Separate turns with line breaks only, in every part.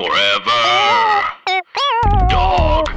Forever. Dog.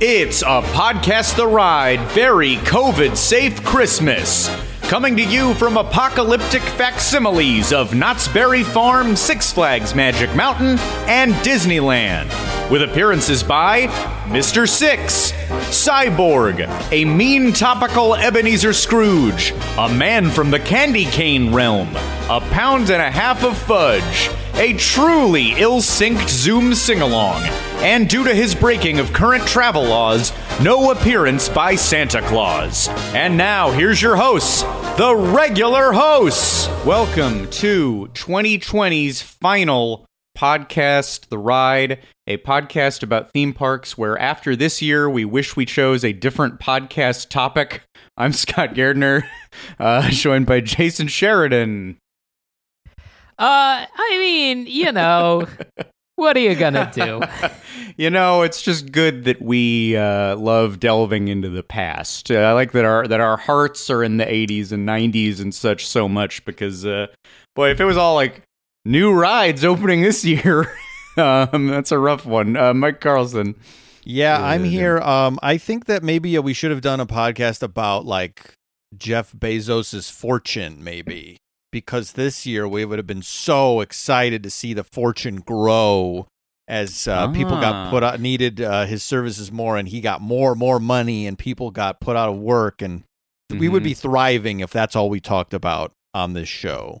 It's a Podcast The Ride very COVID safe Christmas. Coming to you from apocalyptic facsimiles of Knott's Berry Farm, Six Flags Magic Mountain, and Disneyland. With appearances by Mr. Six, Cyborg, a mean topical Ebenezer Scrooge, a man from the candy cane realm, a pound and a half of fudge, a truly ill synced Zoom sing along, and due to his breaking of current travel laws, no appearance by Santa Claus. And now, here's your hosts, the regular hosts. Welcome to 2020's final podcast, The Ride, a podcast about theme parks where after this year, we wish we chose a different podcast topic. I'm Scott Gardner, uh, joined by Jason Sheridan.
Uh, I mean, you know, what are you gonna do?
you know, it's just good that we uh, love delving into the past. Uh, I like that our that our hearts are in the 80s and 90s and such so much because, uh, boy, if it was all like new rides opening this year, um, that's a rough one. Uh, Mike Carlson.
Yeah, I'm here. Um, I think that maybe uh, we should have done a podcast about like Jeff Bezos's fortune, maybe because this year we would have been so excited to see the fortune grow as uh, people got put
Ah.
out needed uh, his services more and he got more more money and people got put out of work and we would be thriving if that's all we talked about on this show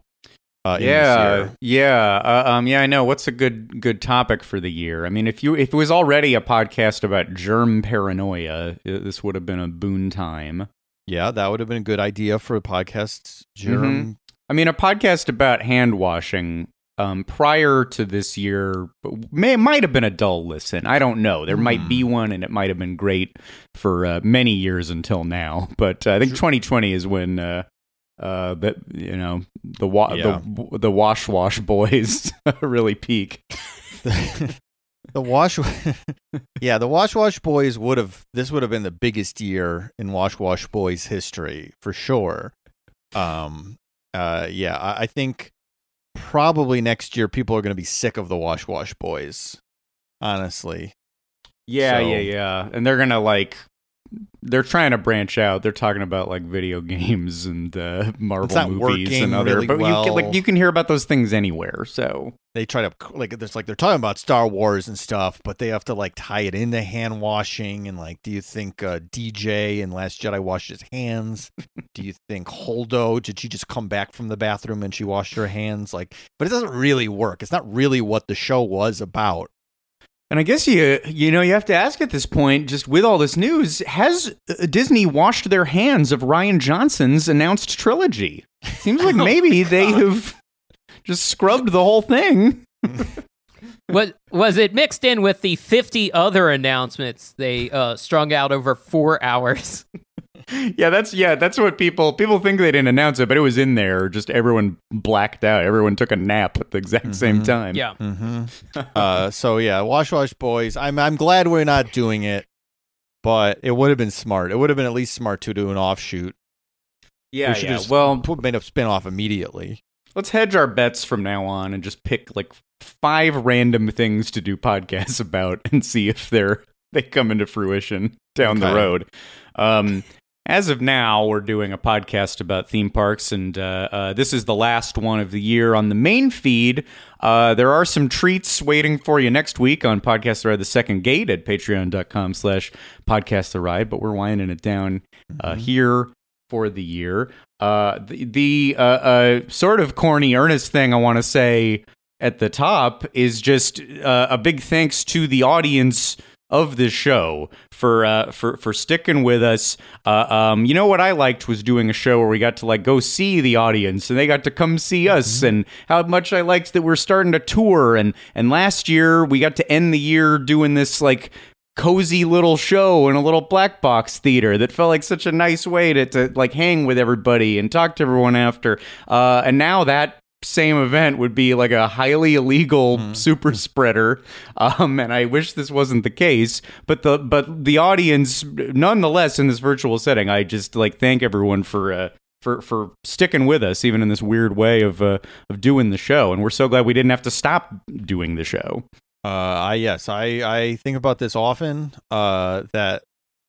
uh,
yeah, yeah, uh, um, yeah. I know. What's a good good topic for the year? I mean, if you if it was already a podcast about germ paranoia, uh, this would have been a boon time.
yeah that would have been a good idea for a podcast
Mm-hmm.
germ
I mean, a podcast about hand washing um, prior to this year may might have been a dull listen. I don't know. There might be one, and it might have been great for uh, many years until now. But uh, I think 2020 is when uh, uh, that you know the wa-
Yeah.
the the wash wash boys really peak.
the wash yeah the wash wash boys would have this would have been the biggest year in wash wash boys history for sure um uh yeah i, I think probably next year people are going to be sick of the wash wash boys honestly
Yeah,
So-
yeah, yeah. And they're gonna like they're trying to branch out. They're talking about like video games and uh, Marvel movies and other.
really
but you can, like you can hear about those things anywhere. So
they try to like there's like they're talking about Star Wars and stuff, but they have to like tie it into hand washing and like do you think uh, DJ in Last Jedi washed his hands? do you think Holdo did she just come back from the bathroom and she washed her hands? Like, but it doesn't really work. It's not really what the show was about.
And I guess you you know you have to ask at this point, just with all this news, has uh, Disney washed their hands of Rian Johnson's announced trilogy? Seems like maybe they have just scrubbed the whole thing.
was was it mixed in with the fifty other announcements they uh, strung out over four hours?
Yeah, that's yeah, that's what people people think they didn't announce it, but it was in there. Just everyone blacked out. Everyone took a nap at the exact same
Mhm.
time.
Yeah,
Mm-hmm. uh, so yeah, Wash Wash Boys. I'm I'm glad we're not doing it, but it would have been smart. It would have been at least smart to do an offshoot.
yeah,
we should
yeah.
just
Well,
put, made a spin off immediately.
let's hedge our bets from now on and just pick like five random things to do podcasts about and see if they're they come into fruition down the road. Um, as of now, we're doing a podcast about theme parks, and uh, uh, this is the last one of the year on the main feed. Uh, there are some treats waiting for you next week on Podcast the Ride, the second gate at patreon.com slash podcast the ride, but we're winding it down uh, here for the year. Uh, the the uh, uh, sort of corny, earnest thing I want to say at the top is just uh, a big thanks to the audience of this show for uh, for for sticking with us. Uh, um, you know what I liked was doing a show where we got to like go see the audience and they got to come see us, and how much I liked that we're starting to tour. And and last year we got to end the year doing this like cozy little show in a little black box theater that felt like such a nice way to, to like hang with everybody and talk to everyone after. Uh, and now that same event would be like a highly illegal super spreader. Um, and I wish this wasn't the case, but the but the audience, nonetheless, in this virtual setting, I just like thank everyone for. Uh, for, for sticking with us even in this weird way of uh, of doing the show and we're so glad we didn't have to stop doing the show
Uh, I yes, I I think about this often. Uh, that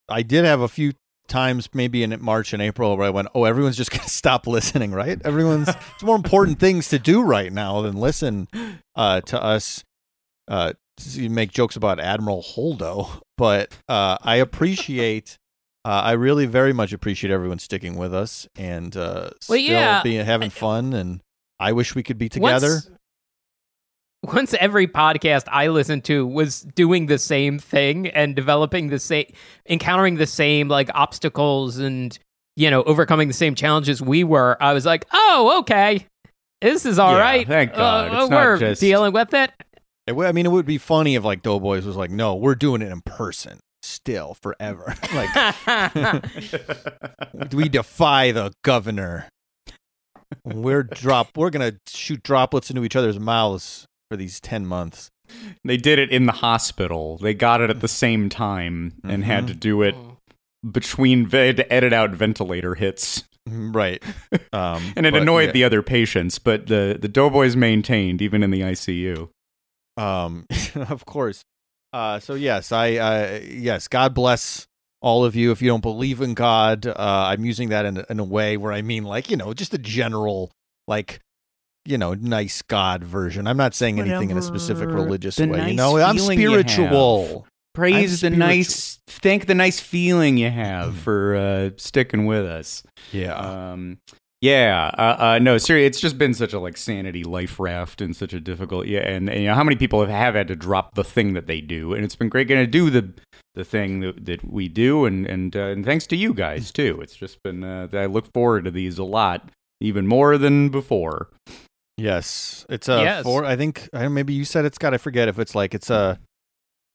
I did have a few times, maybe in March and April, where I went, "Oh, everyone's just gonna stop listening, right? Everyone's it's more important things to do right now than listen uh, to us uh, to make jokes about Admiral Holdo." But uh, I appreciate. Uh, I really very much appreciate everyone sticking with us and uh, still
yeah,
being having fun. And I wish we could be together.
Once, once every podcast I listened to was doing the same thing and developing the same, encountering the same like obstacles and you know overcoming the same challenges we were, I was like, oh, okay, this is all
Yeah,
right.
thank God.
Uh,
It's
we're
just-
dealing with it.
It I mean, it would be funny if like Doughboys was like, "No, we're doing it in person, still forever." like we defy the governor. We're drop. We're gonna shoot droplets into each other's mouths for these ten months.
They did it in the hospital. They got it at the same time and had
Mhm.
to do it between they had to edit out ventilator hits.
Mm, Right. Um,
And it
but,
annoyed
yeah,
the other patients, but the the Doughboys maintained even in the ICU.
Um, of course. Uh, so yes, I uh, yes, God bless all of you. If you don't believe in God, uh, I'm using that in in a way where I mean like you know just a general like you know nice God version. I'm not saying anything in a specific religious way.
nice
you know, I'm spiritual.
Praise the
spiritual.
nice, thank the nice feeling you have for uh, sticking with us.
Yeah.
Um, yeah, uh, uh, no, seriously, it's just been such a like sanity life raft and such a difficult. Yeah, and, and you know how many people have, have had to drop the thing that they do, and it's been great going to do the the thing that, that we do, and and uh, and thanks to you guys too. It's just been uh, I look forward to these a lot, even more than before.
Yes, it's a
Yes.
four. I think maybe you said it's got. I forget if it's like it's a.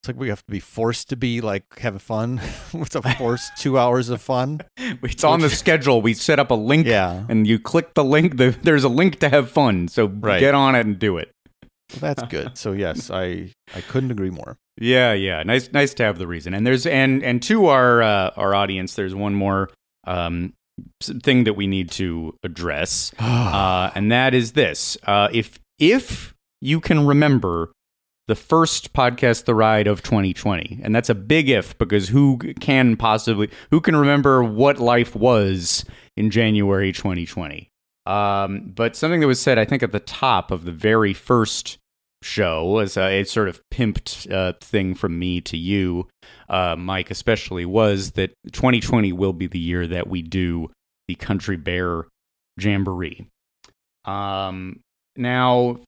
It's like we have to be forced to be like having fun. it's a forced two hours of fun.
It's on the schedule. We set up a link,
Yeah,
and you click the link. The, there's a link to have fun, so
Right.
get on it and do it.
that's good. So yes, I I couldn't agree more.
Yeah, yeah. Nice nice to have the reason. And there's and and to our uh, our audience, there's one more um thing that we need to address. Uh and that is this. Uh if if you can remember the first podcast the ride of 2020 and that's a big if because who can possibly who can remember what life was in January 2020 um, but something that was said I think at the top of the very first show as a, a sort of pimped uh, thing from me to you uh, Mike especially was that 2020 will be the year that we do the Country Bear Jamboree. Um, now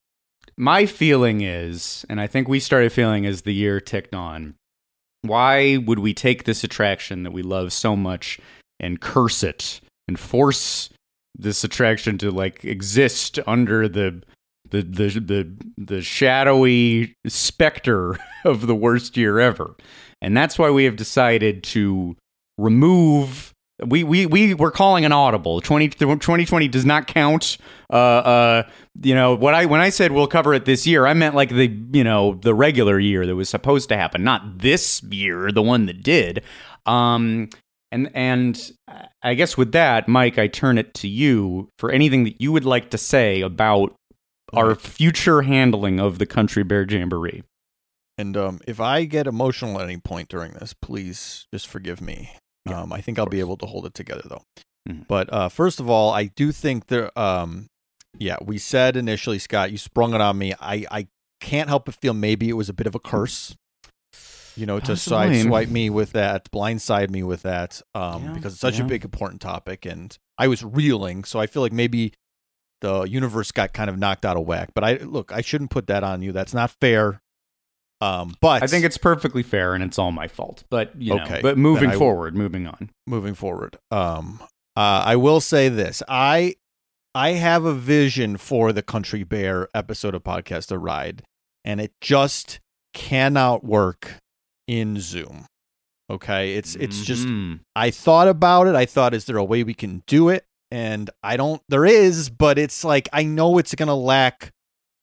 my feeling is, and I think we started feeling as the year ticked on, why would we take this attraction that we love so much and curse it and force this attraction to like exist under the the the the, the shadowy specter of the worst year ever? And that's why we have decided to remove we we we we're calling an audible. 20, 2020 does not count. Uh uh you know what i when i said we'll cover it this year i meant like the you know the regular year that was supposed to happen not this year the one that did. Um and and i guess with that mike i turn it to you for anything that you would like to say about our future handling of the country bear jamboree
And um, if I get emotional at any point during this, please just forgive me.
Yeah,
um, I think I'll be able to hold it together though.
Mhm.
But uh, first of all, I do think there. Um, yeah, we said initially, Scott, you sprung it on me. I I can't help but feel maybe it was a bit of a curse. You know, to
Possibly.
sideswipe me with that, blindside me with that, um,
Yeah,
because it's such
yeah.
a big important topic, and I was reeling. So I feel like maybe the universe got kind of knocked out of whack. But I look, I shouldn't put that on you. That's not fair. Um, but
i think it's perfectly fair and it's all my fault but you know
Okay,
but moving
I-
forward moving on
moving forward. Um, uh, I will say this: I I have a vision for the Country Bear episode of Podcast The Ride, and it just cannot work in Zoom. Okay, it's it's just
Mhm.
I thought about it. I thought, is there a way we can do it? And I don't. There is, but it's like I know it's gonna lack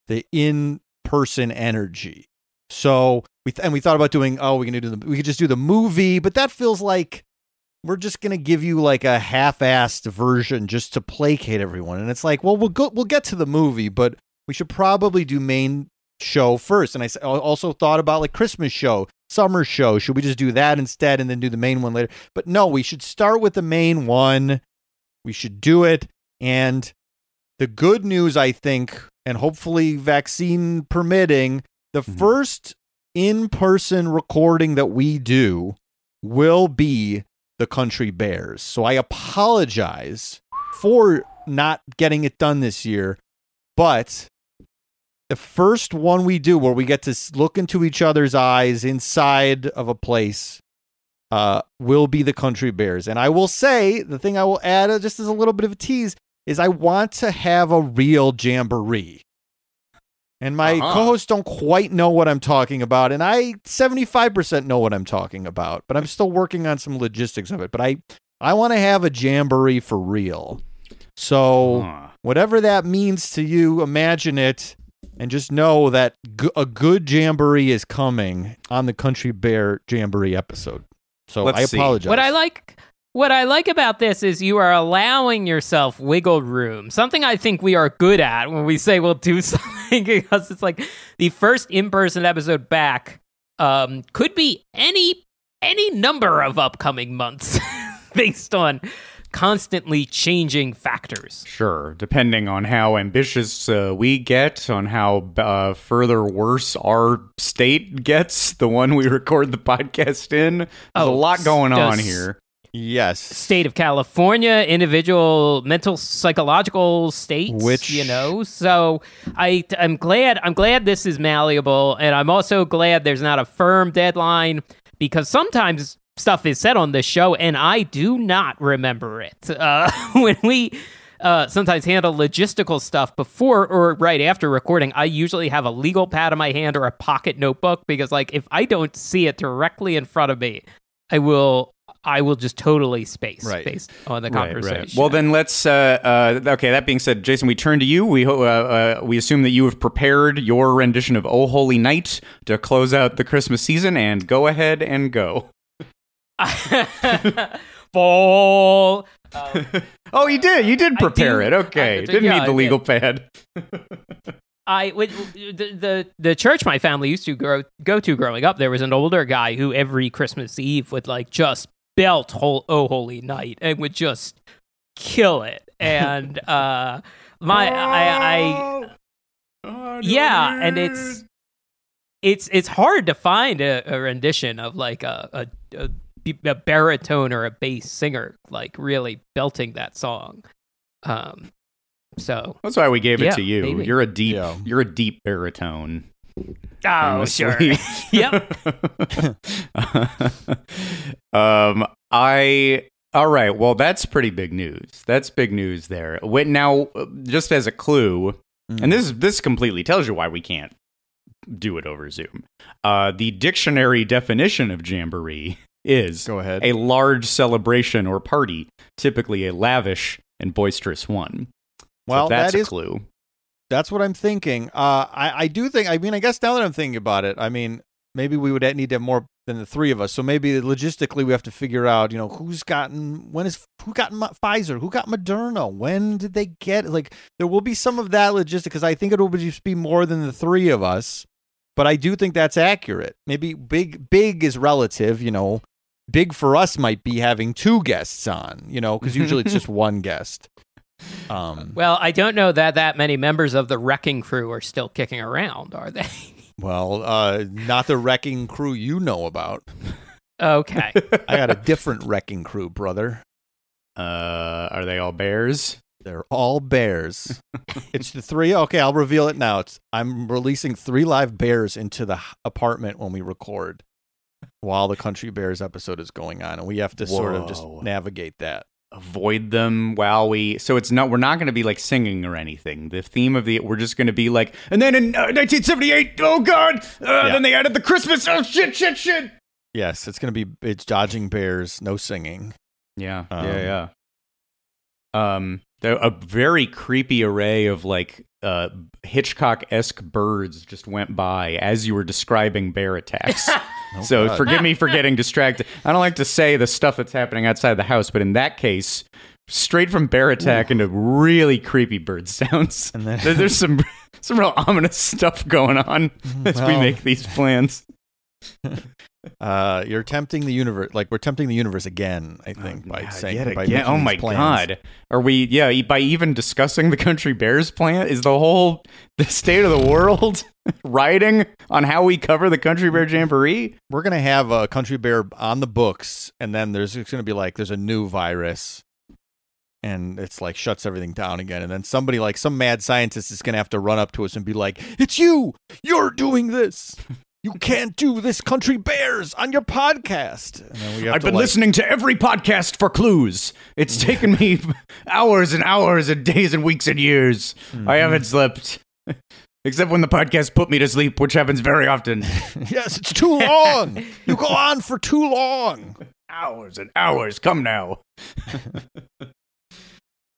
the in-person energy. So we th- and we thought about doing. Oh, we can do the. We could just do the movie, but that feels like we're just gonna give you like a half-assed version just to placate everyone. And it's like, well, we'll go. We'll get to the movie, but we should probably do main show first. And I also thought about like Christmas show, summer show. Should we just do that instead and then do the main one later? But no, we should start with the main one. We should do it. And the good news, I think, and hopefully vaccine permitting, the
Mhm.
first in person recording that we do will be the Country Bears. So I apologize for not getting it done this year, but the first one we do where we get to look into each other's eyes inside of a place uh, will be the Country Bears. And I will say, the thing I will add, uh, just as a little bit of a tease, is I want to have a real jamboree. And my
Uh-huh.
co-hosts don't quite know what I'm talking about, and I 75% know what I'm talking about, but I'm still working on some logistics of it. But I I want to have a jamboree for real. So
Huh.
whatever that means to you, imagine it, and just know that g- a good jamboree is coming on the Country Bear Jamboree episode. So
Let's
I
see.
apologize.
What I like what I like about this is you are allowing yourself wiggle room. Something I think we are good at when we say we'll do something because it's like the first in-person episode back um, could be any any number of upcoming months based on constantly changing factors.
Sure, depending on how ambitious uh, we get, on how uh, further worse our state gets, the one we record the podcast in. There's a
Oh,
lot going on here.
yes.
State of California, individual mental psychological states,
Which-
you know. So I I'm glad I'm glad this is malleable and I'm also glad there's not a firm deadline because sometimes stuff is said on this show and I do not remember it. Uh, when we uh, sometimes handle logistical stuff before or right after recording, I usually have a legal pad in my hand or a pocket notebook because, like, if I don't see it directly in front of me, I will I will just totally space
Right.
based on the conversation.
right. Well, then let's. Uh, uh, okay, that being said, Jason, we turn to you. We ho- uh, uh, we assume that you have prepared your rendition of "Oh Holy Night" to close out the Christmas season, and go ahead and go.
Fall. Um,
Oh, you did. You did prepare
do-
it. Okay,
I-
didn't
yeah,
need the legal pad.
I would the, the the church my family used to grow, go to growing up. There was an older guy who every Christmas Eve would like just belt whole oh holy night and would just kill it. And uh, my I, I yeah, and it's it's it's hard to find a, a rendition of like a, a a a baritone or a bass singer like really belting that song. Um, so
That's why we gave it
Yeah,
to you.
maybe.
You're a deep.
Yeah.
You're a deep baritone.
oh sure, yep.
um, I. All right. Well, that's pretty big news. That's big news there. Wait, now, just as a clue,
Mm.
and this this completely tells you why we can't do it over Zoom. Uh, the dictionary definition of jamboree is
Go ahead.
a large celebration or party, typically a lavish and boisterous one. So
well,
that's a clue.
That's what I'm thinking. Uh, I, I do think. I mean, I guess now that I'm thinking about it, I mean, maybe we would need to have more than the three of us. So maybe logistically, we have to figure out, you know, who's gotten when is who got Mo- Pfizer, who got Moderna, when did they get? Like, there will be some of that logistic because I think it will just be more than the three of us. But I do think that's accurate. Maybe big, big is relative. You know, big for us might be having two guests on. You know, because usually it's just one guest. Um,
Well, I don't know that that many members of the wrecking crew are still kicking around, are they?
Well, uh, not the wrecking crew you know about.
okay.
I got a different wrecking crew, brother.
Uh, are they all bears?
They're all bears. it's the three. Okay, I'll reveal it now. It's I'm releasing three live bears into the apartment when we record, while the Country Bears episode is going on, and we have to sort of just navigate that.
avoid them while we so it's not we're not going to be like singing or anything. The theme of the we're just going to be like and then in uh, 1978 oh god uh, then they added the christmas oh shit shit shit.
Yes, it's gonna be it's dodging bears, no singing.
yeah
Um,
yeah. Yeah um a very creepy array of like uh hitchcock-esque birds just went by as you were describing bear attacks
Oh,
so
God.
forgive me for getting distracted. I don't like to say the stuff that's happening outside the house, but in that case, straight from bear attack into really creepy bird sounds.
And then-
There- there's some some real ominous stuff going on as we make these plans.
Uh, you're tempting the universe. Like we're tempting the universe again. I think by
Yeah,
saying by
again. Oh my
plans.
god! Are we? Yeah, by even discussing the Country Bears plan, is the whole the state of the world riding on how we cover the Country Bear Jamboree?
We're gonna have a country bear on the books, and then there's it's gonna be like there's a new virus, and it's like shuts everything down again. And then somebody like some mad scientist is gonna have to run up to us and be like, "It's you! You're doing this! You can't do this, country bears, on your podcast." And then we have
I've
to,
been
like,
listening to every podcast for clues. It's taken me hours and hours and days and weeks and years.
Mm-hmm.
I haven't slept. Except when the podcast put me to sleep, which happens very often.
yes, it's too long. you go on for too long.
hours and hours. Come now.
So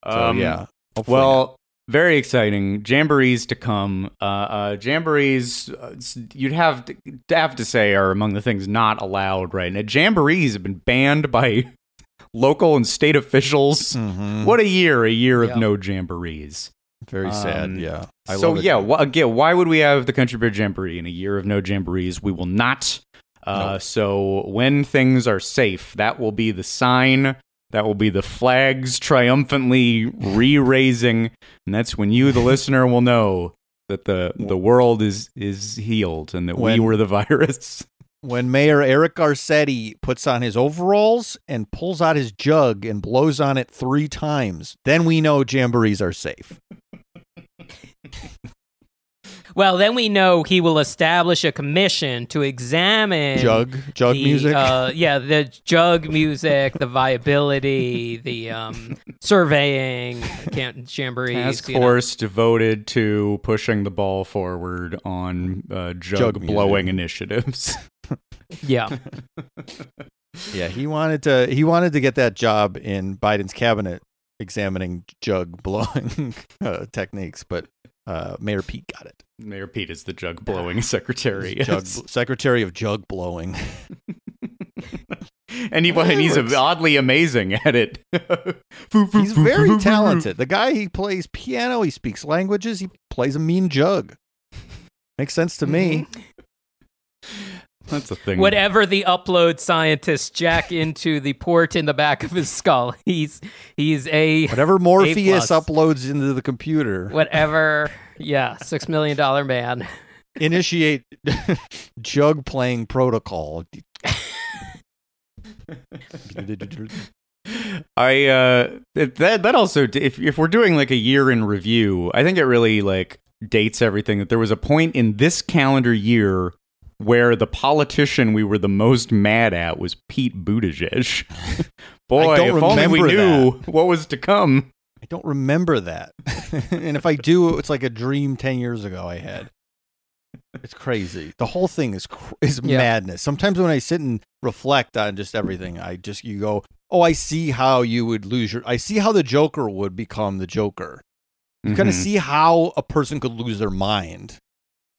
Um,
yeah. hopefully
Well, very exciting jamborees to come. Uh, uh, jamborees, uh, you'd have to, have to say, are among the things not allowed right now. Jamborees have been banned by local and state officials.
Mhm.
What a year! A year
Yeah.
of no jamborees.
Very sad.
Um,
Yeah. I
so
love it.
yeah, wh- again, why would we have the Country Bear Jamboree in a year of no jamborees? We will not. Uh,
No.
So when things are safe, that will be the sign. That will be the flags triumphantly re-raising, and that's when you, the listener, will know that the the world is is healed and that we were the virus.
when Mayor Eric Garcetti puts on his overalls and pulls out his jug and blows on it three times, then we know jamborees are safe.
Well, then we know he will establish a commission to examine
Jug, jug
the,
music.
Uh, yeah, the jug music, the viability, the um, surveying, can't jamborees.
Task
you know.
force devoted to pushing the ball forward on uh, jug,
Jug music.
blowing initiatives.
Yeah,
yeah, he wanted to. He wanted to get that job in Biden's cabinet, examining jug blowing uh, techniques, but uh, Mayor Pete got it.
Mayor Pete is the jug blowing secretary.
Jug. Secretary of Jug Blowing.
and he and he's oddly amazing at it.
He's very talented. The guy he plays piano, he speaks languages, he plays a mean jug. Makes sense to me.
That's a thing.
whatever the upload scientists jack into the port in the back of his skull, he's he's a
Whatever Morpheus
plus.
uploads into the computer,
whatever. Yeah, six million dollar man.
initiate jug playing protocol.
I uh it- that that also if if we're doing like a year in review, I think it really like dates everything that there was a point in this calendar year where the politician we were the most mad at was Pete Buttigieg. Boy,
don't
if only we
remember
knew what was to come.
I don't remember that. and if I do, it's like a dream 10 years ago I had. It's crazy. The whole thing is cr- is
Yeah.
madness. Sometimes when I sit and reflect on just everything, I just you go, "Oh, I see how you would lose your I see how the Joker would become the Joker." You kind of
mm-hmm.
see how a person could lose their mind.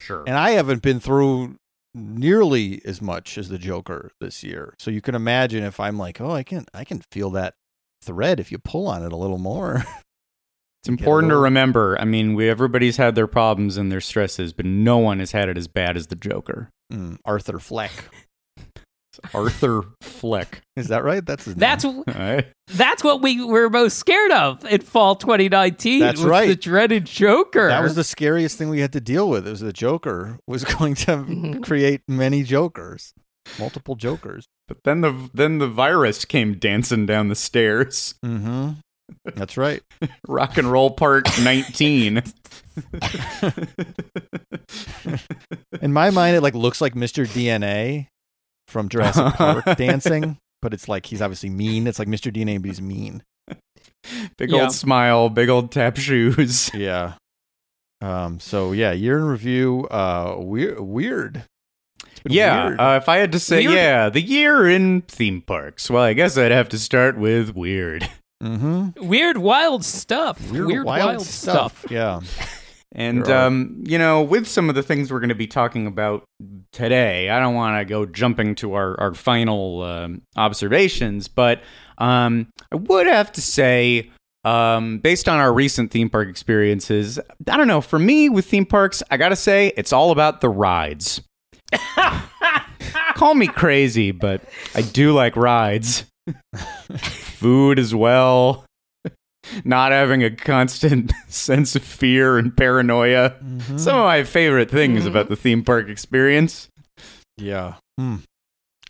sure.
And I haven't been through nearly as much as the Joker this year. So you can imagine if I'm like, "Oh, I can I can feel that thread if you pull on it a little more."
It's important to remember. I mean, we everybody's had their problems and their stresses, but no one has had it as bad as the Joker.
Mm, Arthur Fleck.
Arthur Fleck.
Is that right? That's his
That's
name.
I-
that's what we were most scared of in fall 2019.
That's
was
right.
The dreaded Joker.
That was the scariest thing we had to deal with. It was the Joker was going to
Mhm.
create many Jokers, multiple Jokers.
But then the then the virus came dancing down the stairs.
Mm-hmm. That's right.
Rock and Roll Part 19.
In my mind, it like looks like Mr. DNA from Jurassic Park dancing, but it's like he's obviously mean. It's like Mr. DNA, but he's mean.
big
Yeah.
old smile, big old tap shoes.
Yeah. Um. So yeah, year in review. Uh. Weird. Weird.
Yeah,
weird.
uh, if I had to say,
Weird.
yeah, the year in theme parks. Well, I guess I'd have to start with weird.
mm-hmm.
weird, wild stuff.
Weird, wild, stuff. Yeah.
And um, you know, with some of the things we're going to be talking about today, I don't want to go jumping to our our final um, observations, but Um, I would have to say, um, based on our recent theme park experiences, I don't know. For me, with theme parks, I gotta say, it's all about the rides. Call me crazy, but I do like rides. Food as well. Not having a constant sense of fear and paranoia.
Mhm.
Some of my favorite things
Mhm.
about the theme park experience.
yeah. Hmm.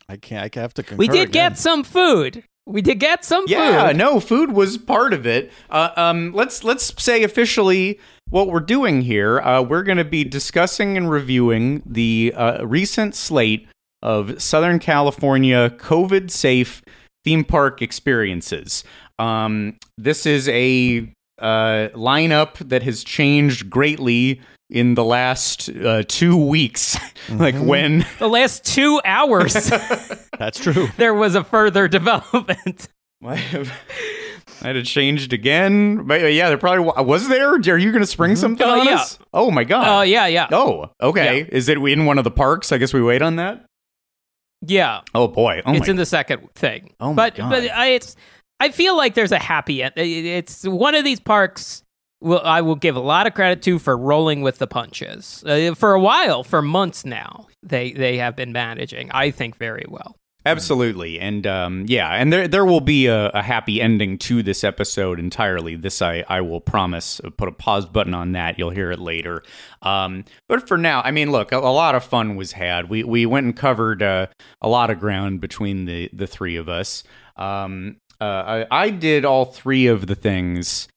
I can't. I have to. Concur
We did
again.
get some food. We did get some
Yeah,
food.
no, food was part of it. Uh, um, let's let's say officially what we're doing here. Uh, we're going to be discussing and reviewing the uh, recent slate of Southern California COVID-safe theme park experiences. Um, this is a uh, lineup that has changed greatly in the last uh, two weeks. like
Mhm.
when
The last two hours,
That's true.
there was a further development.
Might have, might have changed again. But uh, yeah, there probably wa- was there. Are you going to spring something
Oh,
on
yeah.
us? Oh my god.
Oh,
god.
yeah, yeah.
Oh, okay. Is it in one of the parks? I guess we wait on that.
Yeah.
Oh boy. Oh
it's
my.
in the second thing.
Oh my
but
God.
but I, it's I feel like there's a happy end. It's one of these parks. Will I will give a lot of credit to for rolling with the punches uh, for a while, for months now. They they have been managing, I think, very well.
Absolutely, and um, yeah, and there there will be a, a happy ending to this episode entirely. This I I will promise. Put a pause button on that. You'll hear it later. Um, but for now, I mean, look, a, a lot of fun was had. We we went and covered uh, a lot of ground between the the three of us. Um, uh, I, I did all three of the things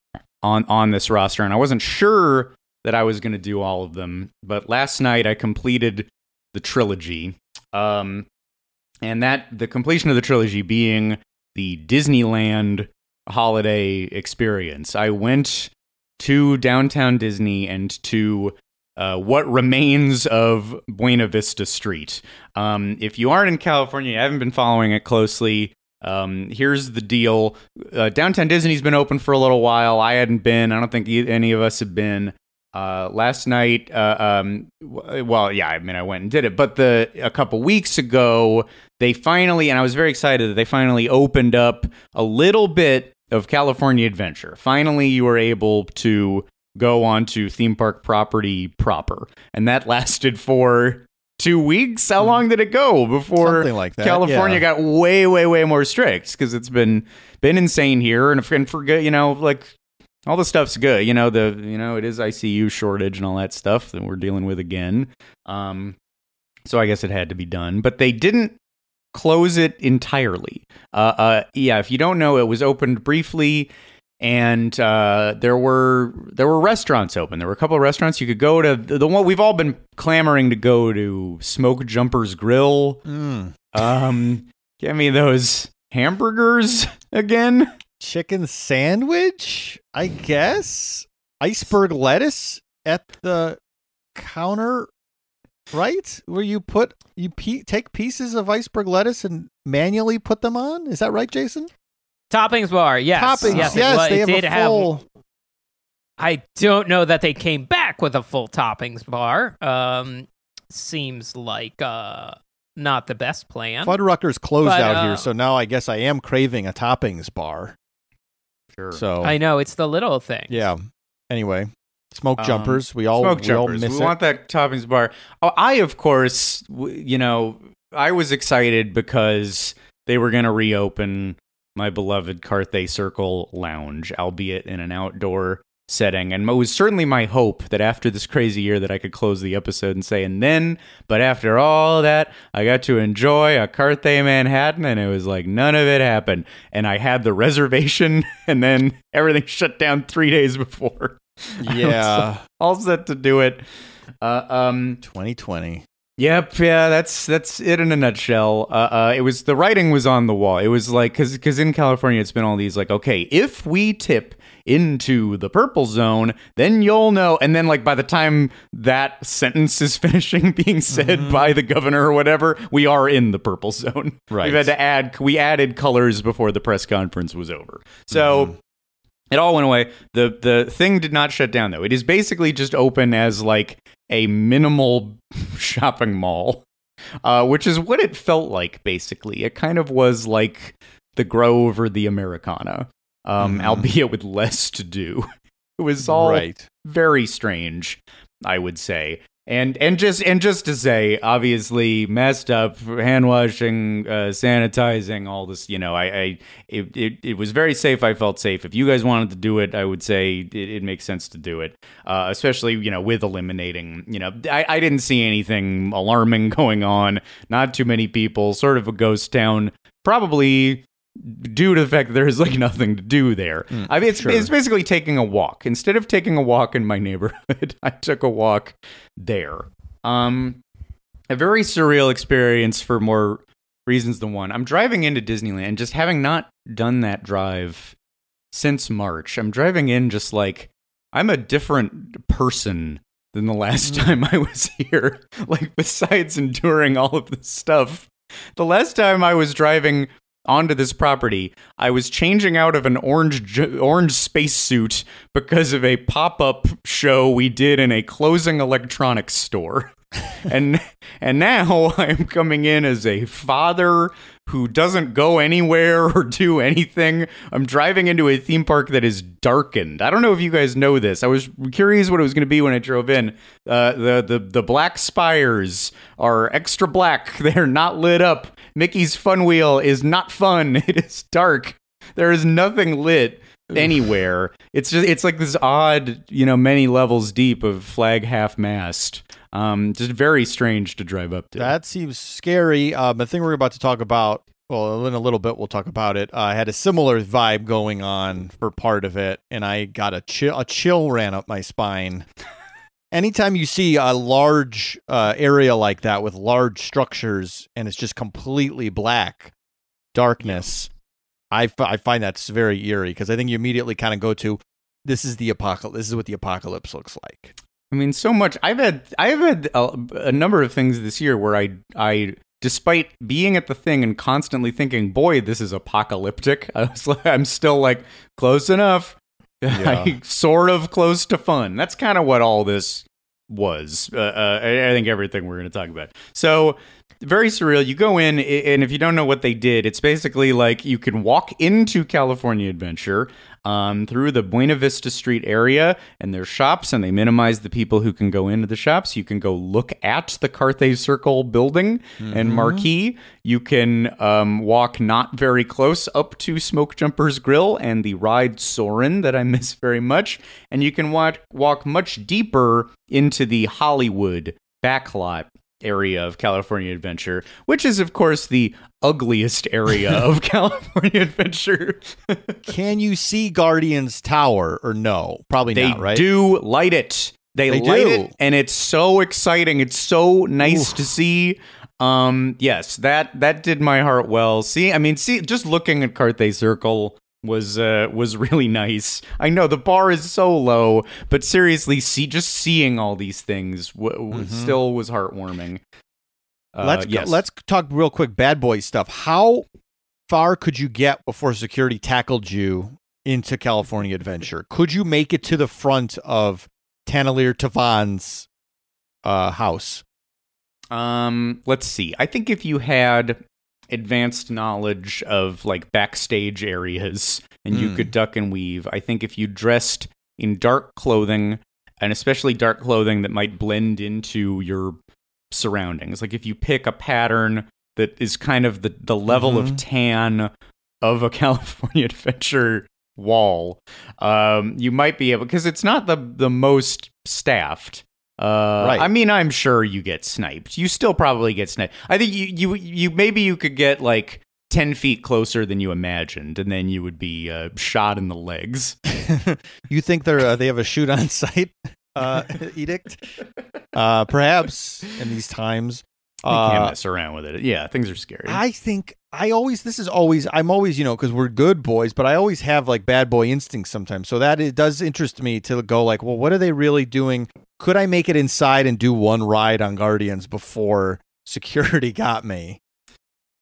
on on this roster, and I wasn't sure that I was going to do all of them. But last night I completed the trilogy. Um, and that the completion of the trilogy being the Disneyland holiday experience. I went to downtown Disney and to uh, what remains of Buena Vista Street. Um, if you aren't in California, you haven't been following it closely. Um, here's the deal: uh, Downtown Disney's been open for a little while. I hadn't been. I don't think any of us have been. Uh, last night, uh, um, well, yeah, I mean, I went and did it, but the a couple weeks ago, they finally, and I was very excited that they finally opened up a little bit of California Adventure. Finally, you were able to go onto theme park property proper, and that lasted for two weeks. How long did it go before
Something like that,
California
yeah.
got way, way, way more strict? Because it's been been insane here, and, and forget, you know, like all the stuff's good. You know, the you know, it is ICU shortage and all that stuff that we're dealing with again. Um, so I guess it had to be done, but they didn't close it entirely. Uh, uh, yeah, if you don't know, it was opened briefly, and uh, there were there were restaurants open. There were a couple of restaurants you could go to. The, the one we've all been clamoring to go to, Smoke Jumpers Grill.
Mm.
Um, give me those hamburgers again.
Chicken sandwich, I guess. Iceberg lettuce at the counter, right? Where you put you pe- take pieces of iceberg lettuce and manually put them on. Is that right, Jason?
Toppings bar, yes,
Toppings,
yes,
yes,
it, wa-
they
it
have
did
a full.
I don't know that they came back with a full toppings bar. Um, seems like uh, not the best plan.
Fuddruckers closed
But,
out
uh,
here, so now I guess I am craving a toppings bar.
Sure.
So
I know it's the little thing.
yeah. Anyway, smoke
Um,
jumpers. We all
Smoke
we all
jumpers.
miss
We
it.
want that toppings bar. Oh, I of course, w- you know, I was excited because they were going to reopen my beloved Carthay Circle Lounge, albeit in an outdoor setting. And it was certainly my hope that after this crazy year that I could close the episode and say, and then, but after all that, I got to enjoy a Carthay Manhattan, and it was like none of it happened. And I had the reservation, and then everything shut down three days before.
yeah,
all set to do it. Uh, um,
2020.
Yep, yeah, that's that's it in a nutshell. Uh, uh, it was the writing was on the wall. It was like because because in California it's been all these like okay if we tip into the purple zone then you'll know and then like by the time that sentence is finishing being said by the governor or whatever we are in the purple zone
Right.
we've had to add we added colors before the press conference was over so it all went away. The the thing did not shut down though. It is basically just open as like a minimal shopping mall. Uh, which is what it felt like basically. It kind of was like the Grove or the Americana, um,
Mhm.
albeit with less to do. It was all
right.
very strange, I would say. And and just and just to say, obviously messed up, hand washing, uh, sanitizing, all this. You know, I, I it, it it was very safe. I felt safe. If you guys wanted to do it, I would say it, it makes sense to do it, uh, especially you know with eliminating. You know, I, I didn't see anything alarming going on. Not too many people. Sort of a ghost town. Probably due to the fact that there's like nothing to do there. I mean, it's,
sure.
it's basically taking a walk. Instead of taking a walk in my neighborhood, I took a walk there. Um, a very surreal experience for more reasons than one. I'm driving into Disneyland, just having not done that drive since March. I'm driving in just like I'm a different person than the last time I was here. Like, besides enduring all of this stuff, the last time I was driving onto this property, I was changing out of an orange orange spacesuit because of a pop-up show we did in a closing electronics store. and and now I'm coming in as a father who doesn't go anywhere or do anything. I'm driving into a theme park that is darkened. I don't know if you guys know this. I was curious what it was going to be when I drove in. Uh, the the the black spires are extra black. They're not lit up. Mickey's Fun Wheel is not fun. It is dark. There is nothing lit anywhere. It's just it's like this odd, you know, many levels deep of flag half mast. Um, just very strange to drive up to.
That seems scary. Um, the thing we're about to talk about, well, in a little bit, we'll talk about it. Uh, I had a similar vibe going on for part of it, and I got a chill. A chill ran up my spine. Anytime you see a large uh, area like that with large structures and it's just completely black darkness, I, f- I find that's very eerie because I think you immediately kind of go to this is the apocalypse. This is what the apocalypse looks like.
I mean, so much. I've had I've had a, a number of things this year where I I despite being at the thing and constantly thinking, boy, this is apocalyptic. I was like, I'm still like close enough.
Yeah.
like, sort of close to fun. That's kind of what all this was. Uh, uh, I I think everything we're going to talk about. So very surreal. You go in, and if you don't know what they did, it's basically like you can walk into California Adventure um, through the Buena Vista Street area, and their shops, and they minimize the people who can go into the shops. You can go look at the Carthay Circle building and marquee. You can um, walk not very close up to Smoke Jumper's Grill and the ride Soarin' that I miss very much, and you can walk walk much deeper into the Hollywood backlot area of California Adventure, which is, of course, the ugliest area of California Adventure.
Can you see Guardians Tower or no? Probably
they
not, right?
do light it. They,
They
light
do.
it, and it's so exciting. It's so nice to see. Um, yes, that that did my heart well. See, I mean, see, just looking at Carthay Circle was uh was really nice. I know the bar is so low, but seriously, see, just seeing all these things w- w-
Mhm.
still was heartwarming. Uh,
let's go- let's talk real quick bad boy stuff. How far could you get before security tackled you into California Adventure? Could you make it to the front of Tanalier Tavan's uh, house?
Um, let's see. I think if you had advanced knowledge of like backstage areas and you
Hmm.
could duck and weave, I think if you dressed in dark clothing and especially dark clothing that might blend into your surroundings, like if you pick a pattern that is kind of the the level of
Mhm.
tan of a California Adventure wall, um, you might be able because it's not the the most staffed. Uh,
Right.
I mean, I'm sure you get sniped. You still probably get sniped. I think you you you maybe you could get like ten feet closer than you imagined, and then you would be uh, shot in the legs.
you think they're uh, they have a shoot on site uh, edict? Uh, perhaps in these times.
You can't
Uh,
mess around with it. Yeah, things are scary.
I think I always this is always I'm always you know because we're good boys, but I always have like bad boy instincts sometimes. So that it does interest me to go like, well, what are they really doing? Could I make it inside and do one ride on Guardians before security got me?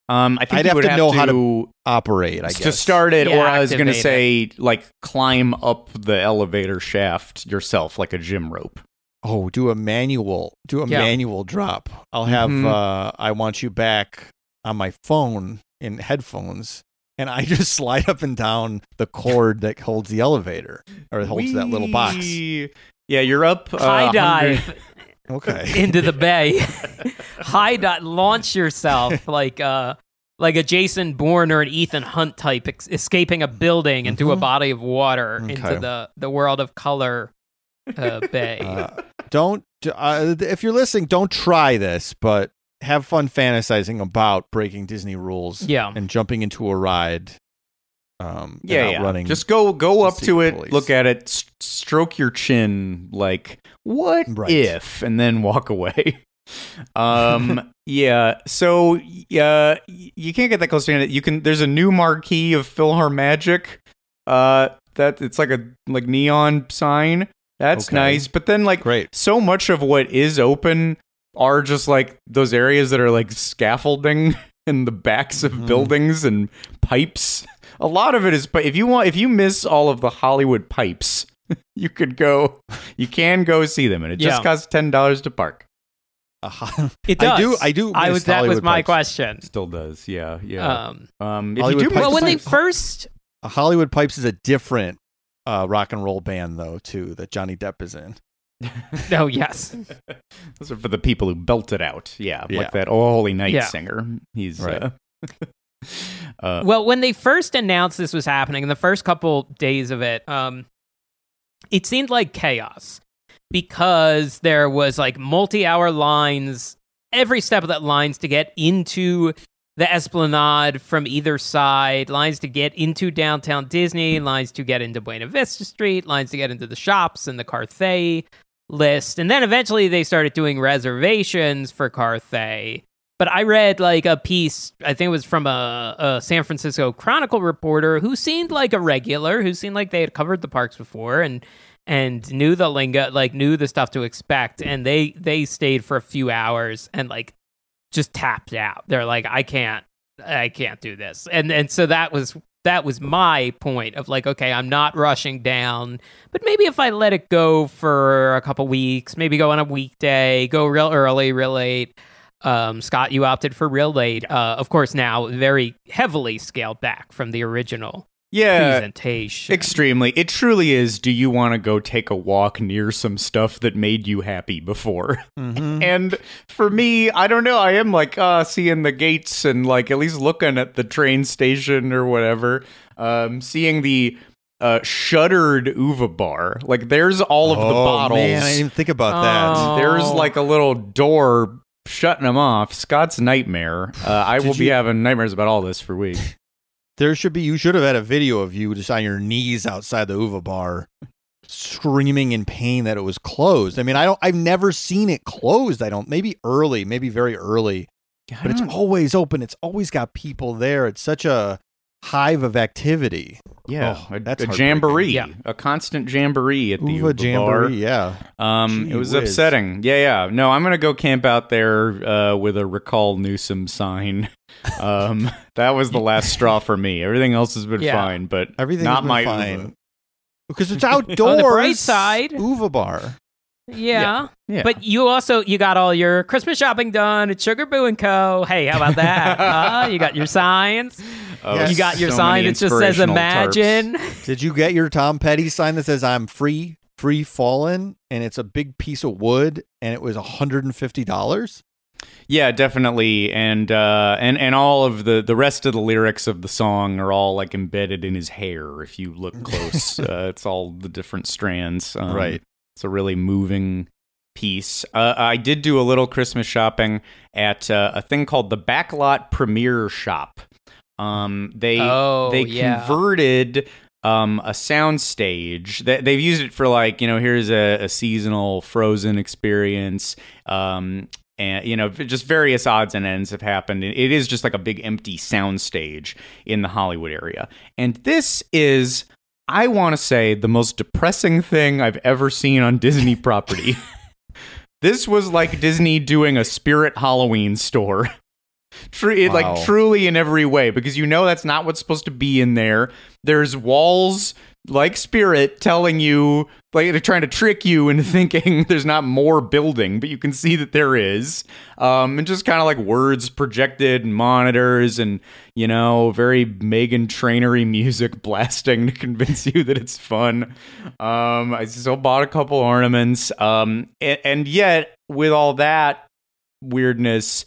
um, I think
I'd
you
have
would
to
have
know
to
how to Operate, I guess.
to start it,
Yeah,
or I was going to say like climb up the elevator shaft yourself, like a gym rope.
Oh, do a manual, do a
Yeah.
manual drop. I'll have
Mhm.
uh I want you back on my phone in headphones and I just slide up and down the cord that holds the elevator or holds that little box.
Yeah, you're up. Uh,
High dive
Okay.
into the bay. High dive, launch yourself like uh like a Jason Bourne or an Ethan Hunt type, ex- escaping a building into a
Mhm.
body of water
Okay.
into the the world of color uh, bay.
Uh, don't uh, if you're listening, don't try this, but have fun fantasizing about breaking Disney rules
yeah.
and jumping into a ride. Um,
Yeah, yeah.
outrunning
Just go go up to it,
police.
look at it, s- stroke your chin, like what
Right.
if, and then walk away. um, yeah. So, yeah, y- you can't get that close to it. You can. There's a new marquee of PhilharMagic. Uh, that it's like a like neon sign. That's
Okay.
nice. But then, like,
great.
so much of what is open are just like those areas that are like scaffolding in the backs of
Mhm.
buildings and pipes. A lot of it is, but if you want, if you miss all of the Hollywood pipes, you could go, you can go see them, and it just
Yeah.
costs ten dollars to park.
A ho-
It does.
I do. I do.
I was that was my
pipes.
question.
Still does, yeah, yeah.
Um,
Um, if
Hollywood
you do,
Pipes
well, when they first
Hollywood Pipes is a different uh, rock and roll band, though, too, that Johnny Depp is in.
oh yes,
those are for the people who belt it out, yeah,
Yeah.
like that Oh Holy Night
Yeah.
singer. He's
Right.
uh, uh,
well, when they first announced this was happening, in the first couple days of it, um, it seemed like chaos because there was like multi-hour lines every step of that lines to get into the esplanade from either side. Lines to get into downtown disney lines to get into buena vista street lines to get into the shops and the carthay list. And then eventually they started doing reservations for carthay. But I read like a piece, I think it was from a, a San Francisco Chronicle reporter who seemed like a regular, who seemed like they had covered the parks before and and knew the lingo, like knew the stuff to expect, and they they stayed for a few hours and like just tapped out. They're like, I can't, I can't do this, and and so that was that was my point of like, okay, I'm not rushing down, but maybe if I let it go for a couple weeks, maybe go on a weekday, go real early, real late. Um, Scott, you opted for real late. Uh, of course, now very heavily scaled back from the original
yeah,
presentation.
Extremely. It truly is. Do you want to go take a walk near some stuff that made you happy before?
Mm-hmm.
And for me, I don't know. I am like uh, seeing the gates and like at least looking at the train station or whatever. Um, seeing the uh, shuttered Uva bar. Like there's all of the
oh,
bottles.
Man, I didn't even think about
Oh.
that.
There's like a little door shutting them off. Scott's nightmare. Uh, I
Did
will be having nightmares about all this for weeks.
There should be. You should have had a video of you just on your knees outside the Uva bar, screaming in pain that it was closed. I mean, I don't. I've never seen it closed. I don't. Maybe early, maybe very early, but it's always open. It's always got people there. It's such a hive of activity.
yeah,
Oh,
a,
that's
a jamboree,
Yeah.
a constant jamboree at the
Uva
Uva bar.
jamboree. Yeah.
Um,
Gee
it was
whiz.
upsetting. Yeah, yeah. No, I'm gonna go camp out there uh, with a recall Newsom sign. Um, that was the last straw for me. Everything else has been
Yeah.
fine, but
Everything
not my
fine.
Uva.
Because it's outdoors.
bright side-
Uva bar.
yeah.
Yeah,
But you also you got all your Christmas shopping done at Sugarboo and Co. Hey, how about that? uh, you got your signs.
Oh,
Yes.
You got your
so
sign
many
that just says
inspirational tarps.
"Imagine."
Did you get your Tom Petty sign that says "I'm free, free fallen"? And it's a big piece of wood, and it was hundred and fifty dollars.
Yeah, definitely, and uh, and and all of the the rest of the lyrics of the song are all like embedded in his hair. If you look close, uh, it's all the different strands. Um,
Right.
It's a really moving piece. Uh, I did do a little Christmas shopping at uh, a thing called the Backlot Premiere Shop. Um, they
Oh,
they
yeah.
converted um, a sound stage. They, they've used it for like you know here's a, a seasonal Frozen experience. Um, and you know just various odds and ends have happened. It is just like a big empty sound stage in the hollywood area. And this is i want to say the most depressing thing i've ever seen on disney property. This was like disney doing a spirit halloween store. It,
Wow.
like truly in every way because you know that's not what's supposed to be in there. There's walls like Spirit, telling you, like they're trying to trick you into thinking there's not more building, but you can see that there is. Um, and just kind of like words projected and monitors and, you know, very Megan Trainery music blasting to convince you that it's fun. Um, I still bought a couple ornaments. Um, and, and yet, with all that weirdness,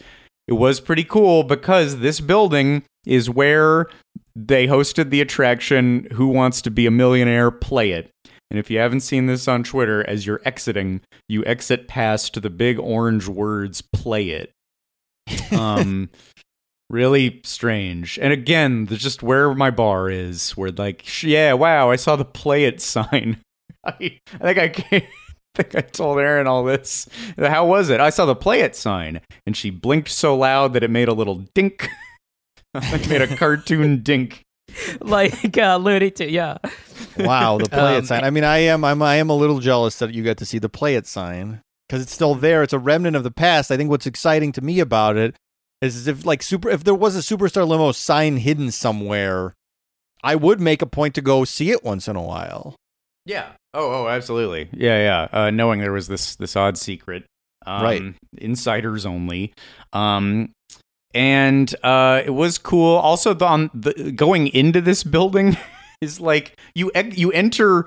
it was pretty cool because this building is where they hosted the attraction Who Wants to Be a Millionaire Play It. And if you haven't seen this on Twitter, as you're exiting, you exit past the big orange words play it. Um really strange. And again, just where my bar is, where like, yeah, wow, I saw the play it sign. I, I think I can't. I think I told Aaron all this. How was it? I saw the play it sign, and she blinked so loud that it made a little dink. it made a cartoon dink.
like uh, Looney Tunes. Yeah.
Wow, the play
Um,
it sign. I mean, I am I'm I am a little jealous that you got to see the play it sign because it's still there. It's a remnant of the past. I think what's exciting to me about it is if like super if there was a superstar limo sign hidden somewhere, I would make a point to go see it once in a while.
Yeah. Oh, oh, absolutely. Yeah, yeah. Uh, knowing there was this this odd secret, um,
Right.
Insiders only. Um, and uh, it was cool. Also, the, on the going into this building is like you you enter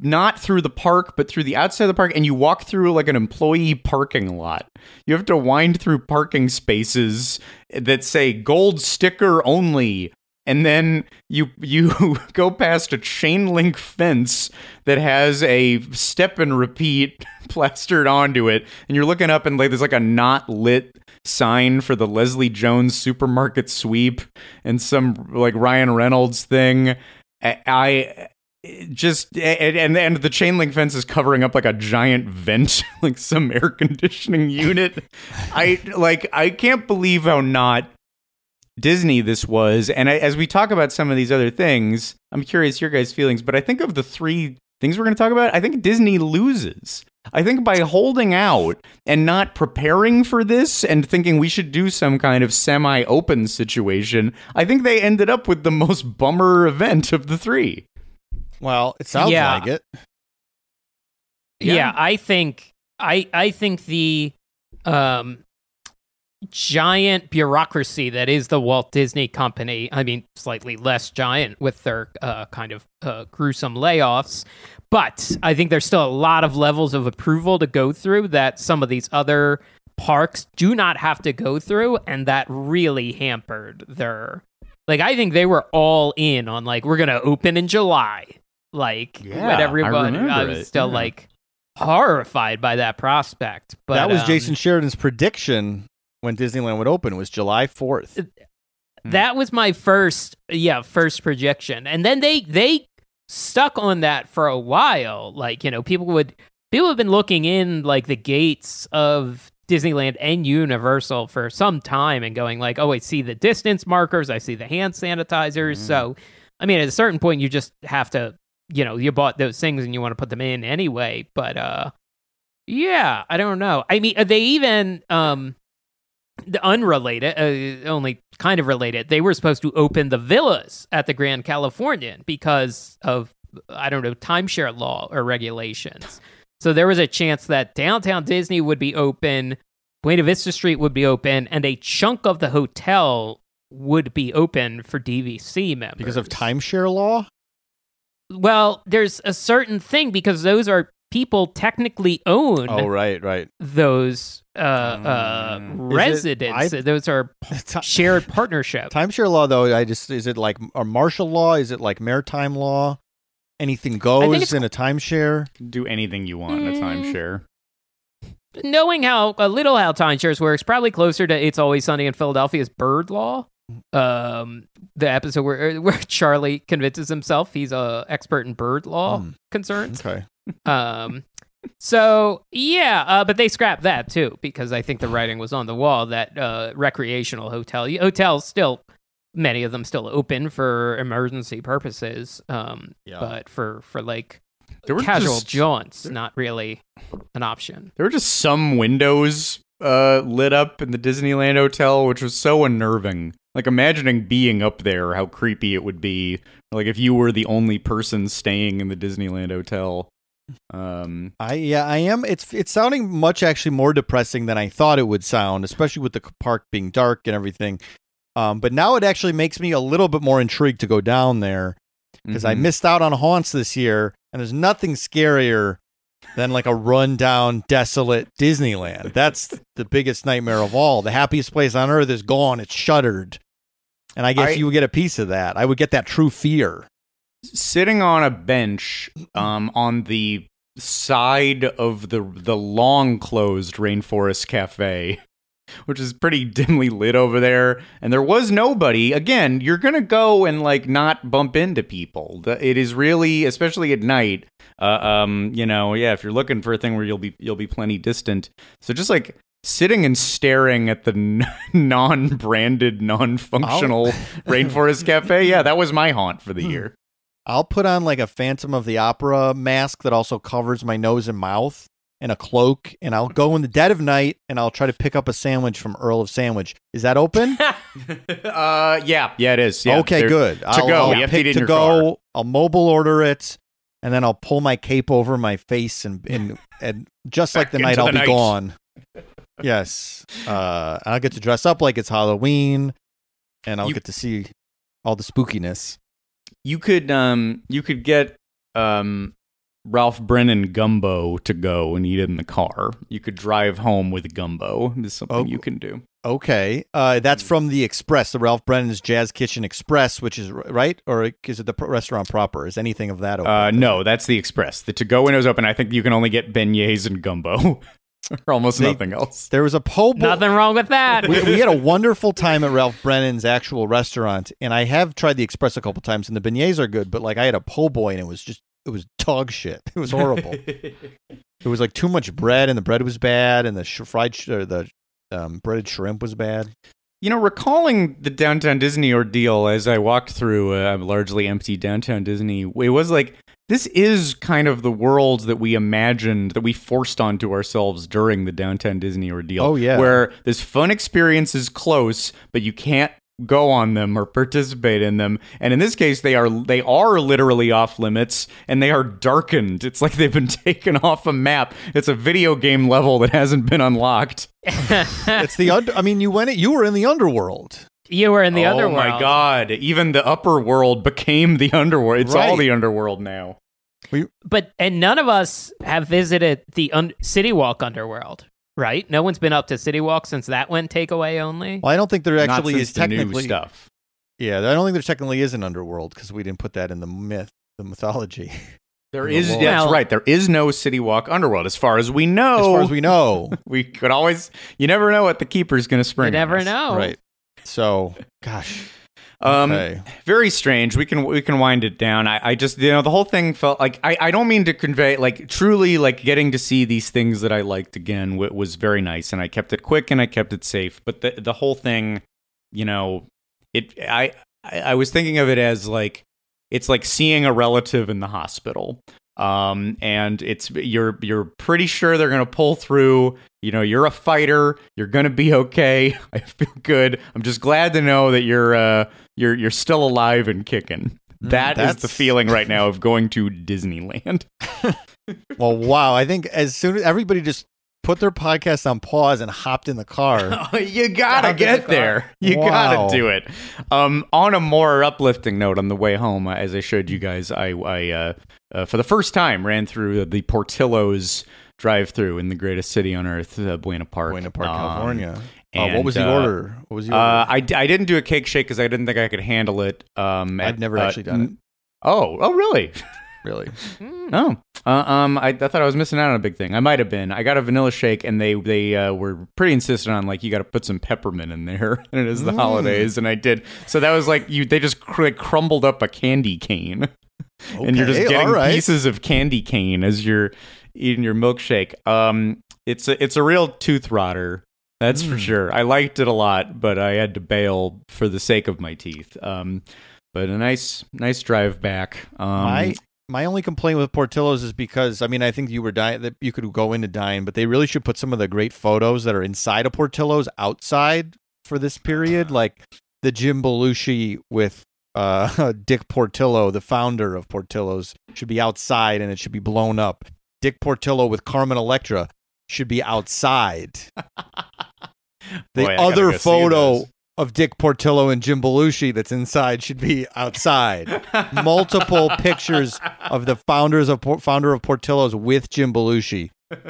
not through the park, but through the outside of the park, and you walk through like an employee parking lot. You have to wind through parking spaces that say gold sticker only. And then you you go past a chain link fence that has a step and repeat plastered onto it, and you're looking up and like there's like a not lit sign for the Leslie Jones supermarket sweep and some like Ryan Reynolds thing. I, I just and, and the chain link fence is covering up like a giant vent, like some air conditioning unit. I like I can't believe how not Disney this was. And I, as we talk about some of these other things, I'm curious your guys' feelings. But I think of the three things we're going to talk about, I think Disney loses. I think by holding out and not preparing for this and thinking we should do some kind of semi open situation, I think they ended up with the most bummer event of the three.
Well, it sounds
Yeah.
like it.
yeah.
Yeah.
I think I I think the um giant bureaucracy that is the Walt Disney Company. I mean, slightly less giant with their uh, kind of uh, gruesome layoffs, but I think there's still a lot of levels of approval to go through that some of these other parks do not have to go through, and that really hampered their. Like, I think they were all in on like we're gonna open in July. Like,
Yeah,
when
I
everybody,
remember
was
it,
still
yeah.
like horrified by that prospect. But
that was
um,
Jason Sheridan's prediction when Disneyland would open. Was July 4th.
That was my first, yeah, first projection, and then they they stuck on that for a while. Like you know, people would people have been looking in like the gates of Disneyland and Universal for some time and going like, oh, I see the distance markers, I see the hand sanitizers. So, I mean, at a certain point, you just have to, you know, you bought those things and you want to put them in anyway. But uh, yeah, I don't know. I mean, they even um unrelated, uh, only kind of related. They were supposed to open the villas at the Grand Californian because of I don't know timeshare law or regulations. So there was a chance that downtown Disney would be open, Buena Vista Street would be open, and a chunk of the hotel would be open for DVC members
Because of timeshare law?
Well, there's a certain thing because those are people technically own
Oh, right, right.
those uh, uh,
Mm.
Is it-
residents.
I-
those are
Ti-
shared partnership.
timeshare law, though, I just is it like a martial law? Is it like maritime law? Anything goes in a timeshare?
Do anything you want in a
Mm.
timeshare.
Knowing how a little how timeshares works, probably closer to "It's Always Sunny in Philadelphia's Bird Law." Um, the episode where where Charlie convinces himself he's a expert in bird law
Hmm.
concerns.
Okay.
Um, so yeah, uh, but they scrapped that too because I think the writing was on the wall that uh, recreational hotel hotels still many of them still open for emergency purposes. Um,
Yeah.
but for for like
There were
casual
just-
jaunts, not really an option.
There were just some windows uh, lit up in the Disneyland hotel, which was so unnerving. Like imagining being up there, how creepy it would be. Like if you were the only person staying in the Disneyland hotel. Um,
I yeah, I am. It's it's sounding much actually more depressing than I thought it would sound, especially with the park being dark and everything. Um, but now it actually makes me a little bit more intrigued to go down there because I
mhm.
missed out on haunts this year, and there's nothing scarier than like a rundown, desolate Disneyland. That's the biggest nightmare of all. The happiest place on earth is gone; it's shuttered, and I guess
I-
you would get a piece of that. I would get that true fear.
Sitting on a bench um, on the side of the the long closed rainforest cafe which is pretty dimly lit over there and there was nobody. Again you're gonna go and like not bump into people. It is really especially at night uh, um you know yeah if you're looking for a thing where you'll be you'll be plenty distant. So just like sitting and staring at the n- non-branded non-functional rainforest cafe yeah that was my haunt for the year
I'll put on like a Phantom of the Opera mask that also covers my nose and mouth and a cloak, and I'll go in the dead of night and I'll try to pick up a sandwich from Earl of Sandwich. Is that open?
uh, yeah, yeah, it is. Yeah,
okay, good.
To
I'll,
go,
I'll
you to
pick
in
to go.
car.
I'll mobile order it, and then I'll pull my cape over my face and and, and just like the night
into
I'll
the
be gone. Yes, uh, I'll get to dress up like it's Halloween, and I'll
You-
get to see all the spookiness.
You could, um, you could get, um, Ralph Brennan gumbo to go and eat it in the car. You could drive home with gumbo. Is something
Oh.
you can do.
Okay, uh, that's
Hmm.
from the Express, the Ralph Brennan's Jazz Kitchen Express, which is right, or is it the pr- restaurant proper? Is anything of that open?
Uh, no, that's the express. The to go window's open. I think you can only get beignets and gumbo, or almost
They-
nothing else.
There was a po' boy.
Nothing wrong with that.
we, we had a wonderful time at Ralph Brennan's actual restaurant, and I have tried the Express a couple times, and the beignets are good, but like I had a po' boy, and it was just it was dog shit. It was horrible. it was like too much bread, and the bread was bad, and the sh- fried sh- or the um, breaded shrimp was bad.
You know, recalling the downtown Disney ordeal as I walked through a largely empty downtown Disney, it was like this is kind of the world that we imagined that we forced onto ourselves during the downtown Disney ordeal.
Oh, yeah.
where this fun experience is close, but you can't go on them or participate in them. And in this case, they are they are literally off limits and they are darkened. It's like they've been taken off a map. It's a video game level that hasn't been unlocked.
It's the under. I mean, you went. it You were in the underworld.
You were in the underworld.
oh my god! Even the upper world became the underworld. It's all the underworld now.
But and none of us have visited the un- City Walk underworld, right? No one's been up to City Walk since that went takeaway only.
Well, I don't think there
Not
actually
since
is
the new
technically.
stuff.
Yeah, I don't think there technically is an underworld because we didn't put that in the myth, the mythology.
There
The
is.
lore.
That's
Well-
right. There is no City Walk underworld, as far as we know.
As far as we know,
we could always. You never know what the keeper's going to spring.
You never
us.
know.
right? So, gosh,
Um,
okay.
very strange. We can we can wind it down. I, I just you know the whole thing felt like I, I don't mean to convey like truly like getting to see these things that I liked again w- was very nice and I kept it quick and I kept it safe. But the the whole thing, you know, it I I, I was thinking of it as like it's like seeing a relative in the hospital. Um, and it's you're you're pretty sure they're gonna pull through. You know, you're a fighter. You're gonna be okay. I feel good. I'm just glad to know that you're uh you're you're still alive and kicking. That is the feeling right now of going to Disneyland.
Well, wow. I think as soon as everybody just put their podcast on pause and hopped in the car.
you gotta
to the
get there. You
Wow.
gotta do it. Um, on a more uplifting note, on the way home, as I showed you guys, I, I uh, uh, for the first time ran through the Portillo's drive-through in the greatest city on earth, uh, Buena Park,
Buena Park,
Um,
California. Uh, what was the
uh,
order? What was the
Uh,
order?
I, I didn't do a cake shake because I didn't think I could handle it. Um,
I've
at-
never
uh,
actually done it.
n- Oh, oh, really?
really?
Mm.
Oh, uh, um, I, I thought I was missing out on a big thing. I might have been. I got a vanilla shake, and they they uh, were pretty insistent on like you got to put some peppermint in there, and it is the
Mm.
holidays, and I did. So that was like you. They just cr- like, crumbled up a candy cane, and you're just getting
all right.
pieces of candy cane as you're eating your milkshake. Um, it's a it's a real tooth rotter. That's for
Mm.
sure. I liked it a lot, but I had to bail for the sake of my teeth. Um, but a nice nice drive back. Um,
My my only complaint with Portillo's is because I mean I think you were dying that you could go into dine, but they really should put some of the great photos that are inside of Portillo's outside for this period, like the Jim Belushi with uh, Dick Portillo, the founder of Portillo's, should be outside and it should be blown up. Dick Portillo with Carmen Electra should be outside. the
Boy,
other photo of Dick Portillo and Jim Belushi that's inside should be outside. Multiple pictures of the founders of founder of Portillo's with Jim Belushi,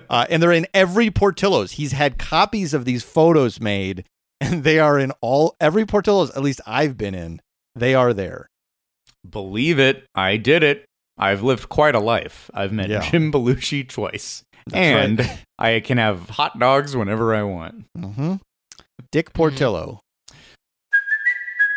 uh, and they're in every Portillo's. He's had copies of these photos made, and they are in all every Portillo's. At least I've been in. They are there.
Believe it, I did it. I've lived quite a life. I've met
Yeah.
Jim Belushi twice,
That's
and
right.
I can have hot dogs whenever I want.
hmm Dick Portillo.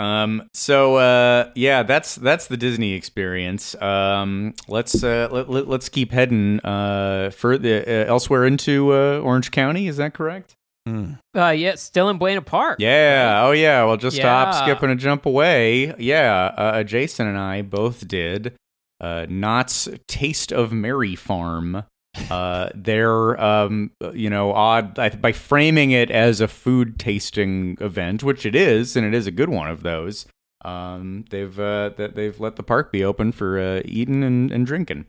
Um. So, uh, yeah, that's that's the Disney experience. Um. Let's uh, let, let, let's keep heading uh further uh, elsewhere into uh, Orange County. Is that correct?
Mm.
Uh, yeah, still in Buena Park.
Yeah. Oh, yeah. Well, just stop,
Yeah.
skip, and a jump away. Yeah. Uh, Jason and I both did. Uh, Knott's Taste of Merry Farm. Uh, they're, um, you know, odd I, by framing it as a food tasting event, which it is, and it is a good one of those. Um, they've uh, that they've let the park be open for uh, eating and, and drinking.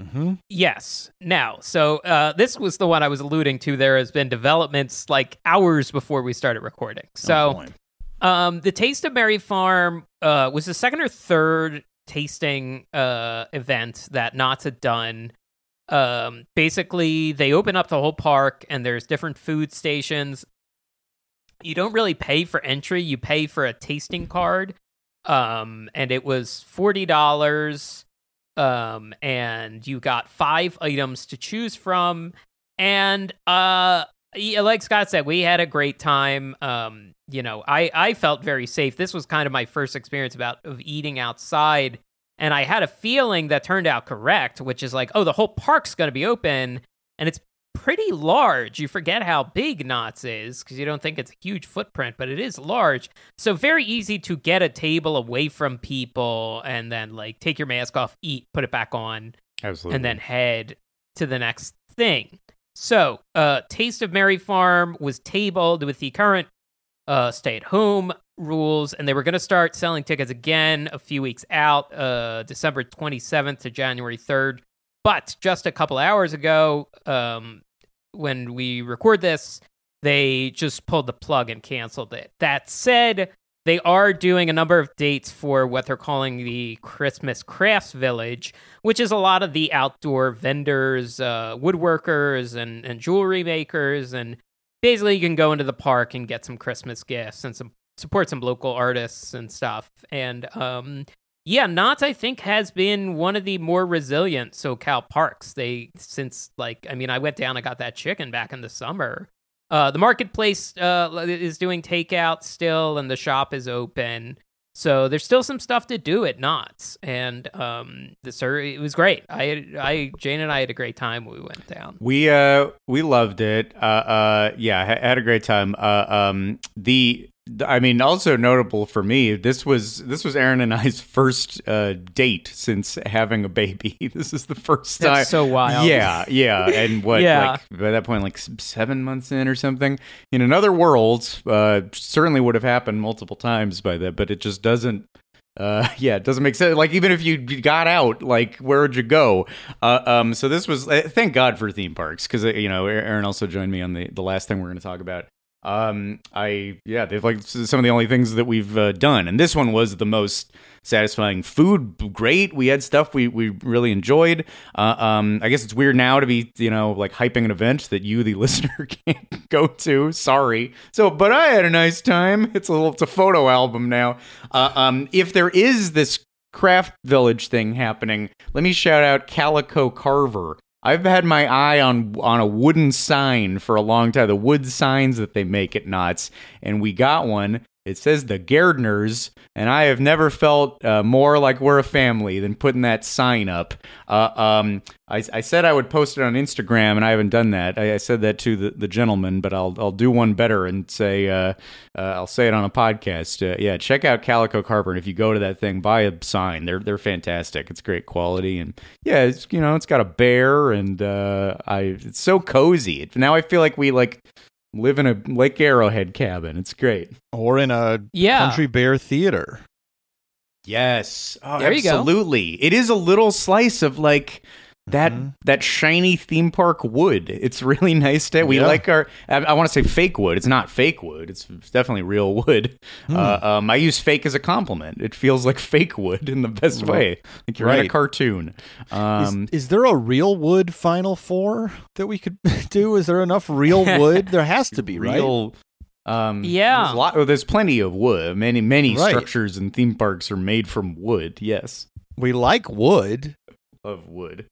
hmm
Yes. Now, so uh, this was the one I was alluding to. There has been developments like hours before we started recording.
Oh,
So,
boy.
um, the Taste of Merry Farm uh, was the second or third tasting uh, event that Knott's had done. Um, basically, they open up the whole park, and there's different food stations. You don't really pay for entry; you pay for a tasting card. Um, and it was forty dollars. Um, and you got five items to choose from, and uh, like Scott said, we had a great time. Um, you know, I I felt very safe. This was kind of my first experience about of eating outside, and I had a feeling that turned out correct, which is like, oh, the whole park's going to be open, and it's pretty large. You forget how big Knott's is because you don't think it's a huge footprint, but it is large. So very easy to get a table away from people and then like take your mask off, eat, put it back on,
Absolutely.
and then head to the next thing. So, uh, Taste of Merry Farm was tabled with the current uh, stay at home rules, and they were going to start selling tickets again a few weeks out, uh, December 27th to January 3rd. But just a couple hours ago, um, when we record this, they just pulled the plug and canceled it. That said, they are doing a number of dates for what they're calling the Christmas Crafts Village, which is a lot of the outdoor vendors, uh, woodworkers, and, and jewelry makers. And basically, you can go into the park and get some Christmas gifts and some support some local artists and stuff. And um, yeah, Knott's I think has been one of the more resilient SoCal parks. They since like I mean I went down and got that chicken back in the summer. Uh, the marketplace uh, is doing takeout still, and the shop is open. So there's still some stuff to do at Knott's, and um, the sir it was great. I I Jane and I had a great time when we went down.
We uh we loved it. Uh uh yeah, had a great time. Uh um the I mean also notable for me this was this was Aaron and I's first uh date since having a baby. This is the first time.
That's so wild.
Yeah, yeah, and what
Yeah.
like by that point like 7 months in or something. In another world, uh certainly would have happened multiple times by that, but it just doesn't uh yeah it doesn't make sense like even if you got out like where would you go uh, um so this was uh, thank god for theme parks because you know aaron also joined me on the the last thing we're going to talk about um i yeah they've like some of the only things that we've uh, done and this one was the most satisfying food great. We had stuff we we really enjoyed. Uh, um i guess it's weird now to be you know like hyping an event that you the listener can't go to. Sorry. So but i had a nice time. It's a little it's a photo album now. Uh, um if there is this craft village thing happening, let me shout out Calico Carver. I've had my eye on on a wooden sign for a long time, the wood signs that they make at Knott's, and we got one. It says the Gairdners, and I have never felt uh, more like we're a family than putting that sign up. Uh, um, I, I said I would post it on Instagram, and I haven't done that. I, I said that to the, the gentleman, but I'll I'll do one better and say uh, uh, I'll say it on a podcast. Uh, yeah, check out Calico Carver, and if you go to that thing, buy a sign. They're they're fantastic. It's great quality, and yeah, it's you know it's got a bear, and uh, I it's so cozy. Now I feel like we like live in a Lake Arrowhead cabin. It's great.
Or in a
Yeah.
country bear theater.
Yes. Oh,
There you go.
absolutely. It is a little slice of like that
Mhm.
that shiny theme park wood. It's really nice to we
Yeah.
like our I, I want to say fake wood. It's not fake wood. It's, it's definitely real wood.
Hmm.
Uh, um, I use fake as a compliment. It feels like fake wood in the best way. Like you're in a cartoon. Um,
is, is there a real wood Final Four that we could do? Is there enough real wood? there has to be, right?
real um
Yeah.
there's, a lot, oh, there's plenty of wood many many
Right.
structures and theme parks are made from wood yes
We like wood.
of wood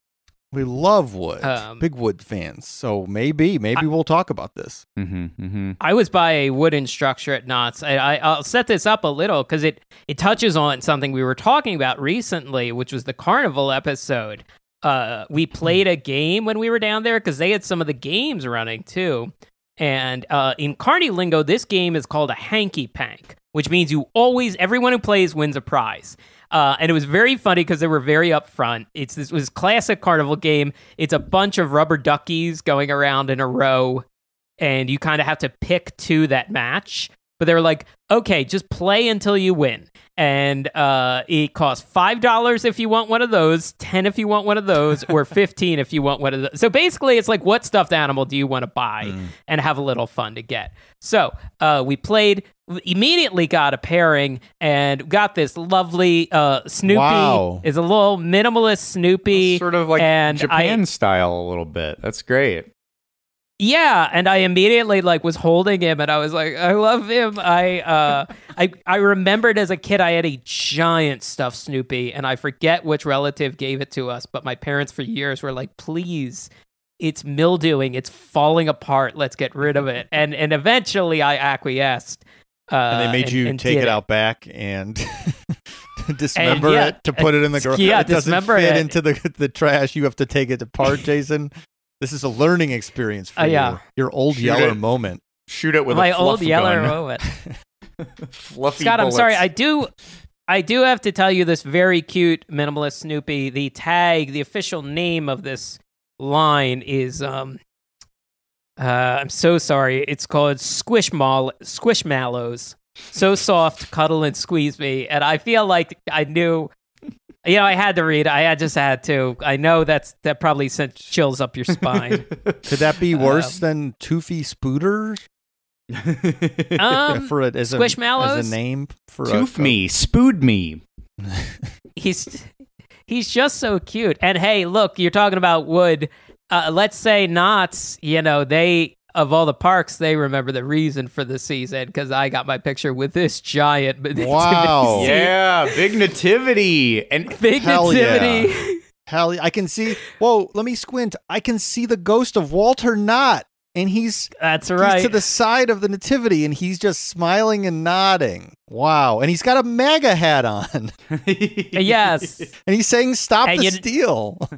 We love wood.
Um,
Big wood fans. So maybe, maybe we'll talk about this.
mm-hmm, mm-hmm.
I was by a wooden structure at Knott's. I, I, I'll set this up a little because it, it touches on something we were talking about recently, which was the carnival episode. Uh, we played a game when we were down there because they had some of the games running too. And uh, in Carney lingo, this game is called a hanky pank, which means you always, everyone who plays wins a prize. Uh, and it was very funny because they were very upfront. It's this was classic carnival game. It's a bunch of rubber duckies going around in a row and you kind of have to pick two that match. But they were like, okay, just play until you win. And uh, it costs five dollars if you want one of those, ten if you want one of those, or fifteen if you want one of those. So basically, it's like, what stuffed animal do you want to buy and have a little fun to get? So uh, we played, immediately got a pairing, and got this lovely uh, Snoopy.
Wow.
Is a little minimalist Snoopy,
sort of like
and
Japan
I,
style a little bit. That's great.
Yeah, and I immediately like was holding him and I was like, I love him. I uh I I remembered as a kid I had a giant stuffed Snoopy and I forget which relative gave it to us, but my parents for years were like, please, it's mildewing, it's falling apart, let's get rid of it. And and eventually I acquiesced. Uh,
And they made you
and
take
did
it out back and dismember
yeah,
it to put it in the garage.
yeah,
it doesn't
dismember
fit
it.
into the the trash. You have to take it apart, Jason. this is a learning experience for
Uh, yeah.
you. Your old
Shoot
yeller
it.
moment.
Shoot it with
My
a fluff
old yeller
gun.
moment.
Fluffy
Scott, I'm sorry. I do I do have to tell you this very cute minimalist Snoopy. The tag, the official name of this line is um uh I'm so sorry. It's called Squishmall Squishmallows. So soft, cuddle and squeeze me. And I feel like I knew you know, I had to read. I just had to. I know that's that probably sent chills up your spine.
Could that be worse
Um,
than Toofy Spooter
Um,
for a, as, a,
Squishmallows?
as a name for
Tooth
a,
me, spood me.
he's he's just so cute. And hey, look, you're talking about wood. Uh, let's say Knott's. You know, they of all the parks, they remember the reason for the season because I got my picture with this giant.
Wow.
scene.
Yeah, big nativity. And
big
Hell yeah.
nativity.
Hell, I can see. Whoa, let me squint. I can see the ghost of Walter Knott, and he's
That's
he's
right.
to the side of the nativity, and he's just smiling and nodding. Wow, and he's got a MAGA hat on,
yes.
and he's saying "Stop
And
the
you-
steal."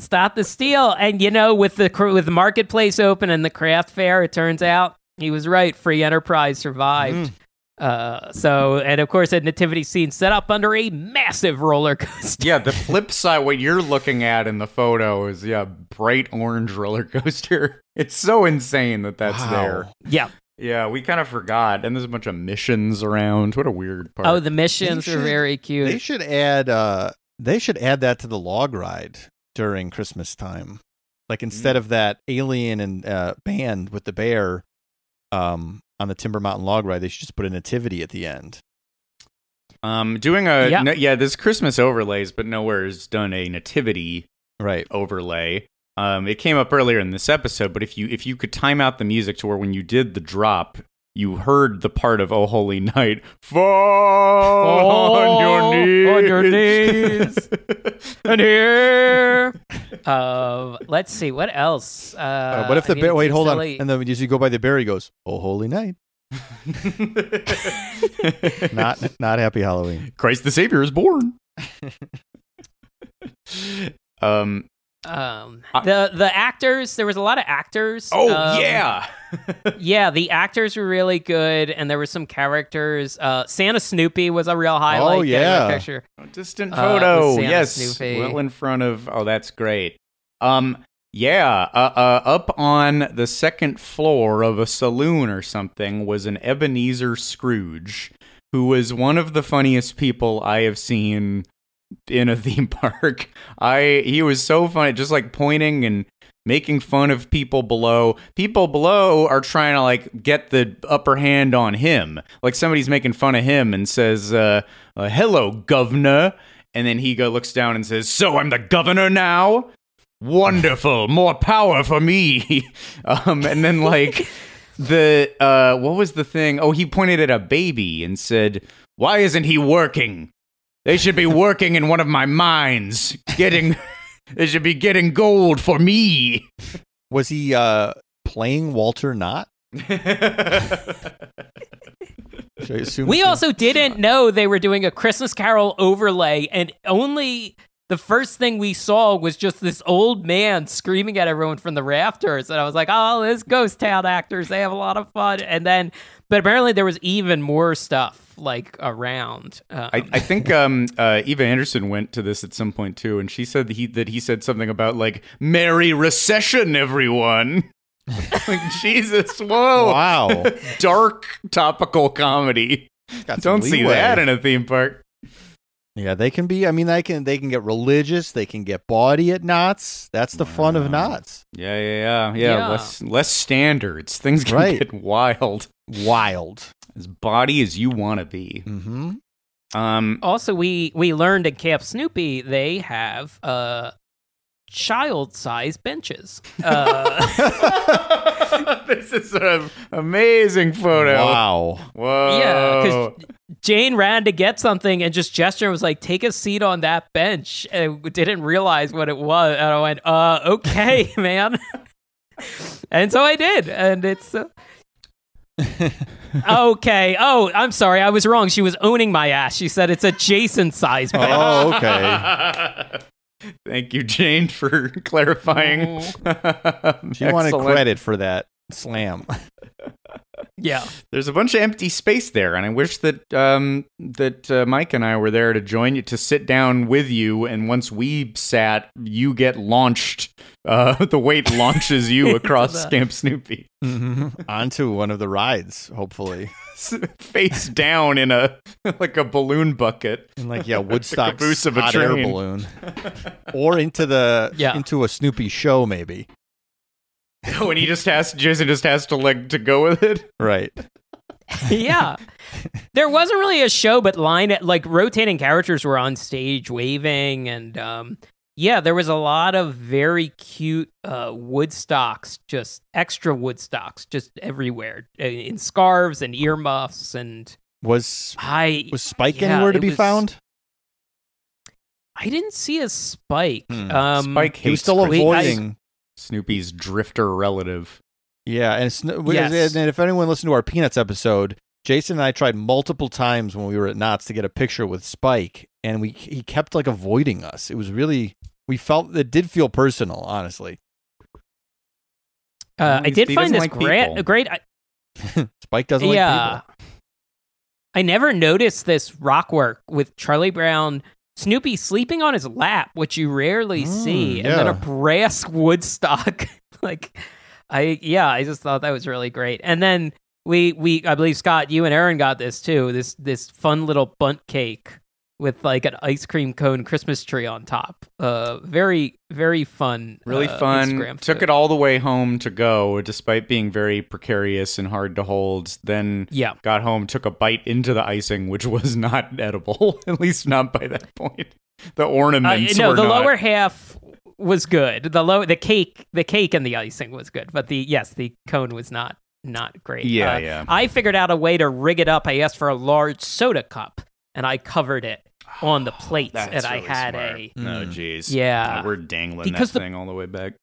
Stop the steal. And you know, with the with the marketplace open and the craft fair, it turns out he was right. Free enterprise survived. Uh, so, and of course, a nativity scene set up under a massive roller coaster.
yeah, the flip side, what you're looking at in the photo is yeah, bright orange roller coaster. It's so insane that that's
Wow.
there.
Yeah.
Yeah, we kind of forgot. And there's a bunch of missions around. What a weird part.
Oh, the missions
They
are very cute.
They should add. uh They should add that to the log ride during Christmas time. Like instead of that alien and uh, band with the bear, um, on the Timber Mountain log ride, they should just put a nativity at the end.
um, doing a
Yeah.
no, yeah, there's Christmas overlays, but nowhere has done a nativity
Right.
overlay. Um, it came up earlier in this episode, but if you if you could time out the music to where when you did the drop, you heard the part of "Oh Holy Night" fall on your knees.
on your knees. and here. Uh, let's see what else. Uh,
Uh, what if the
I mean,
bear? Wait, hold
silly.
on. And then as you go by the bear, he goes, "Oh, holy night." Not not happy Halloween.
Christ the Savior is born. um.
Um,
I-
the the actors. There was a lot of actors.
Oh
Um,
yeah.
yeah. The actors were really good, and there were some characters. Uh, Santa Snoopy was a real highlight.
Oh, yeah.
picture.
Distant
Uh,
photo.
with Santa
yes.
Snoopy.
Well in front of. Oh, that's great. Um. Yeah. Uh, uh. Up on the second floor of a saloon or something was an Ebenezer Scrooge, who was one of the funniest people I have seen in a theme park. I he was so funny, just like pointing and making fun of people below. People below are trying to like get the upper hand on him. Like somebody's making fun of him and says, uh, uh, "Hello, governor," and then he go looks down and says, "So I'm the governor now." Wonderful, more power for me. um, and then like the uh, what was the thing? Oh, he pointed at a baby and said, "Why isn't he working?" They should be working in one of my mines, getting. they should be getting gold for me.
Was he uh, playing Walter Knott? Should
We also didn't know they were doing a Christmas Carol overlay, and only the first thing we saw was just this old man screaming at everyone from the rafters. And I was like, oh, this ghost town actors, they have a lot of fun. And then, but apparently there was even more stuff like around. Um,
I, I think um, uh, Eva Anderson went to this at some point too, and she said that he that he said something about like "Merry Recession, everyone." like Jesus, whoa!
Wow.
Dark topical comedy.
Got
Don't see that in a theme park.
Yeah, they can be. I mean, they can they can get religious. They can get bawdy at Knott's. That's the fun of Knott's.
Yeah, yeah, yeah, yeah.
Yeah.
Less less standards. Things can
Right.
get wild.
Wild.
As body as you want to be.
Mm-hmm.
Um,
also, we we learned at Camp Snoopy they have uh, child-sized benches. Uh,
this is an amazing photo.
Wow.
Whoa.
Yeah, because Jane ran to get something and just gestured and was like, "Take a seat on that bench." And didn't realize what it was, and I went, "Uh, okay, man." and so I did, and it's uh, okay. Oh, I'm sorry, I was wrong. She was owning my ass. She said it's a Jason size bench.
Oh, okay.
Thank you, Jane, for clarifying.
She wanted credit for that slam.
Yeah,
There's a bunch of empty space there, and I wish that um, that uh, Mike and I were there to join you to sit down with you. And once we sat, you get launched. Uh, the weight launches you across
the-
Camp Snoopy,
Mm-hmm. Onto one of the rides, hopefully.
face down in a like a balloon bucket.
And like, yeah, Woodstock
caboose of a
hot air
train.
balloon. or into the
Yeah.
into a Snoopy show, maybe.
when he just has Jason just has to like to go with it.
Right.
yeah. There wasn't really a show, but line like rotating characters were on stage waving, and um, yeah, there was a lot of very cute uh, Woodstocks, just extra Woodstocks, just everywhere uh, in scarves and earmuffs, and
Was
I
was Spike
yeah,
anywhere to be
was-
found?
I didn't see a Spike.
Hmm.
Um,
Spike
He was
hates
still
Wait, I-
avoiding.
Snoopy's drifter relative.
Yeah, and, Sno-
Yes.
and if anyone listened to our Peanuts episode, Jason and I tried multiple times when we were at Knott's to get a picture with Spike, and we he kept like avoiding us. It was really we felt it did feel personal, honestly.
Uh, I did
he
find this
like
great. Great. I,
Spike doesn't
yeah.
like people.
I never noticed this rock work with Charlie Brown, Snoopy sleeping on his lap, which you rarely
Mm,
see, and then a brass Woodstock. like, I yeah, I just thought that was really great. And then we we I believe Scott, you and Aaron got this too. This this fun little bunt cake with like an ice cream cone Christmas tree on top. Uh, very very fun.
Really
uh,
fun.
Instagram
Took
photo.
it all the way home to go, despite being very precarious and hard to hold. Then
Yeah.
got home, took a bite into the icing, which was not edible, at least not by that point. The
Uh,
ornaments
no,
were
the
not.
lower half was good. The low, the cake, the cake and the icing was good, but the yes, the cone was not not great.
Yeah,
Uh,
yeah.
I figured out a way to rig it up. I asked for a large soda cup, and I covered it on the plate,
That's
and I had
smart.
a
No,
Mm.
jeez.
Yeah.
Uh, we're dangling
Because
that
the-
thing all the way back.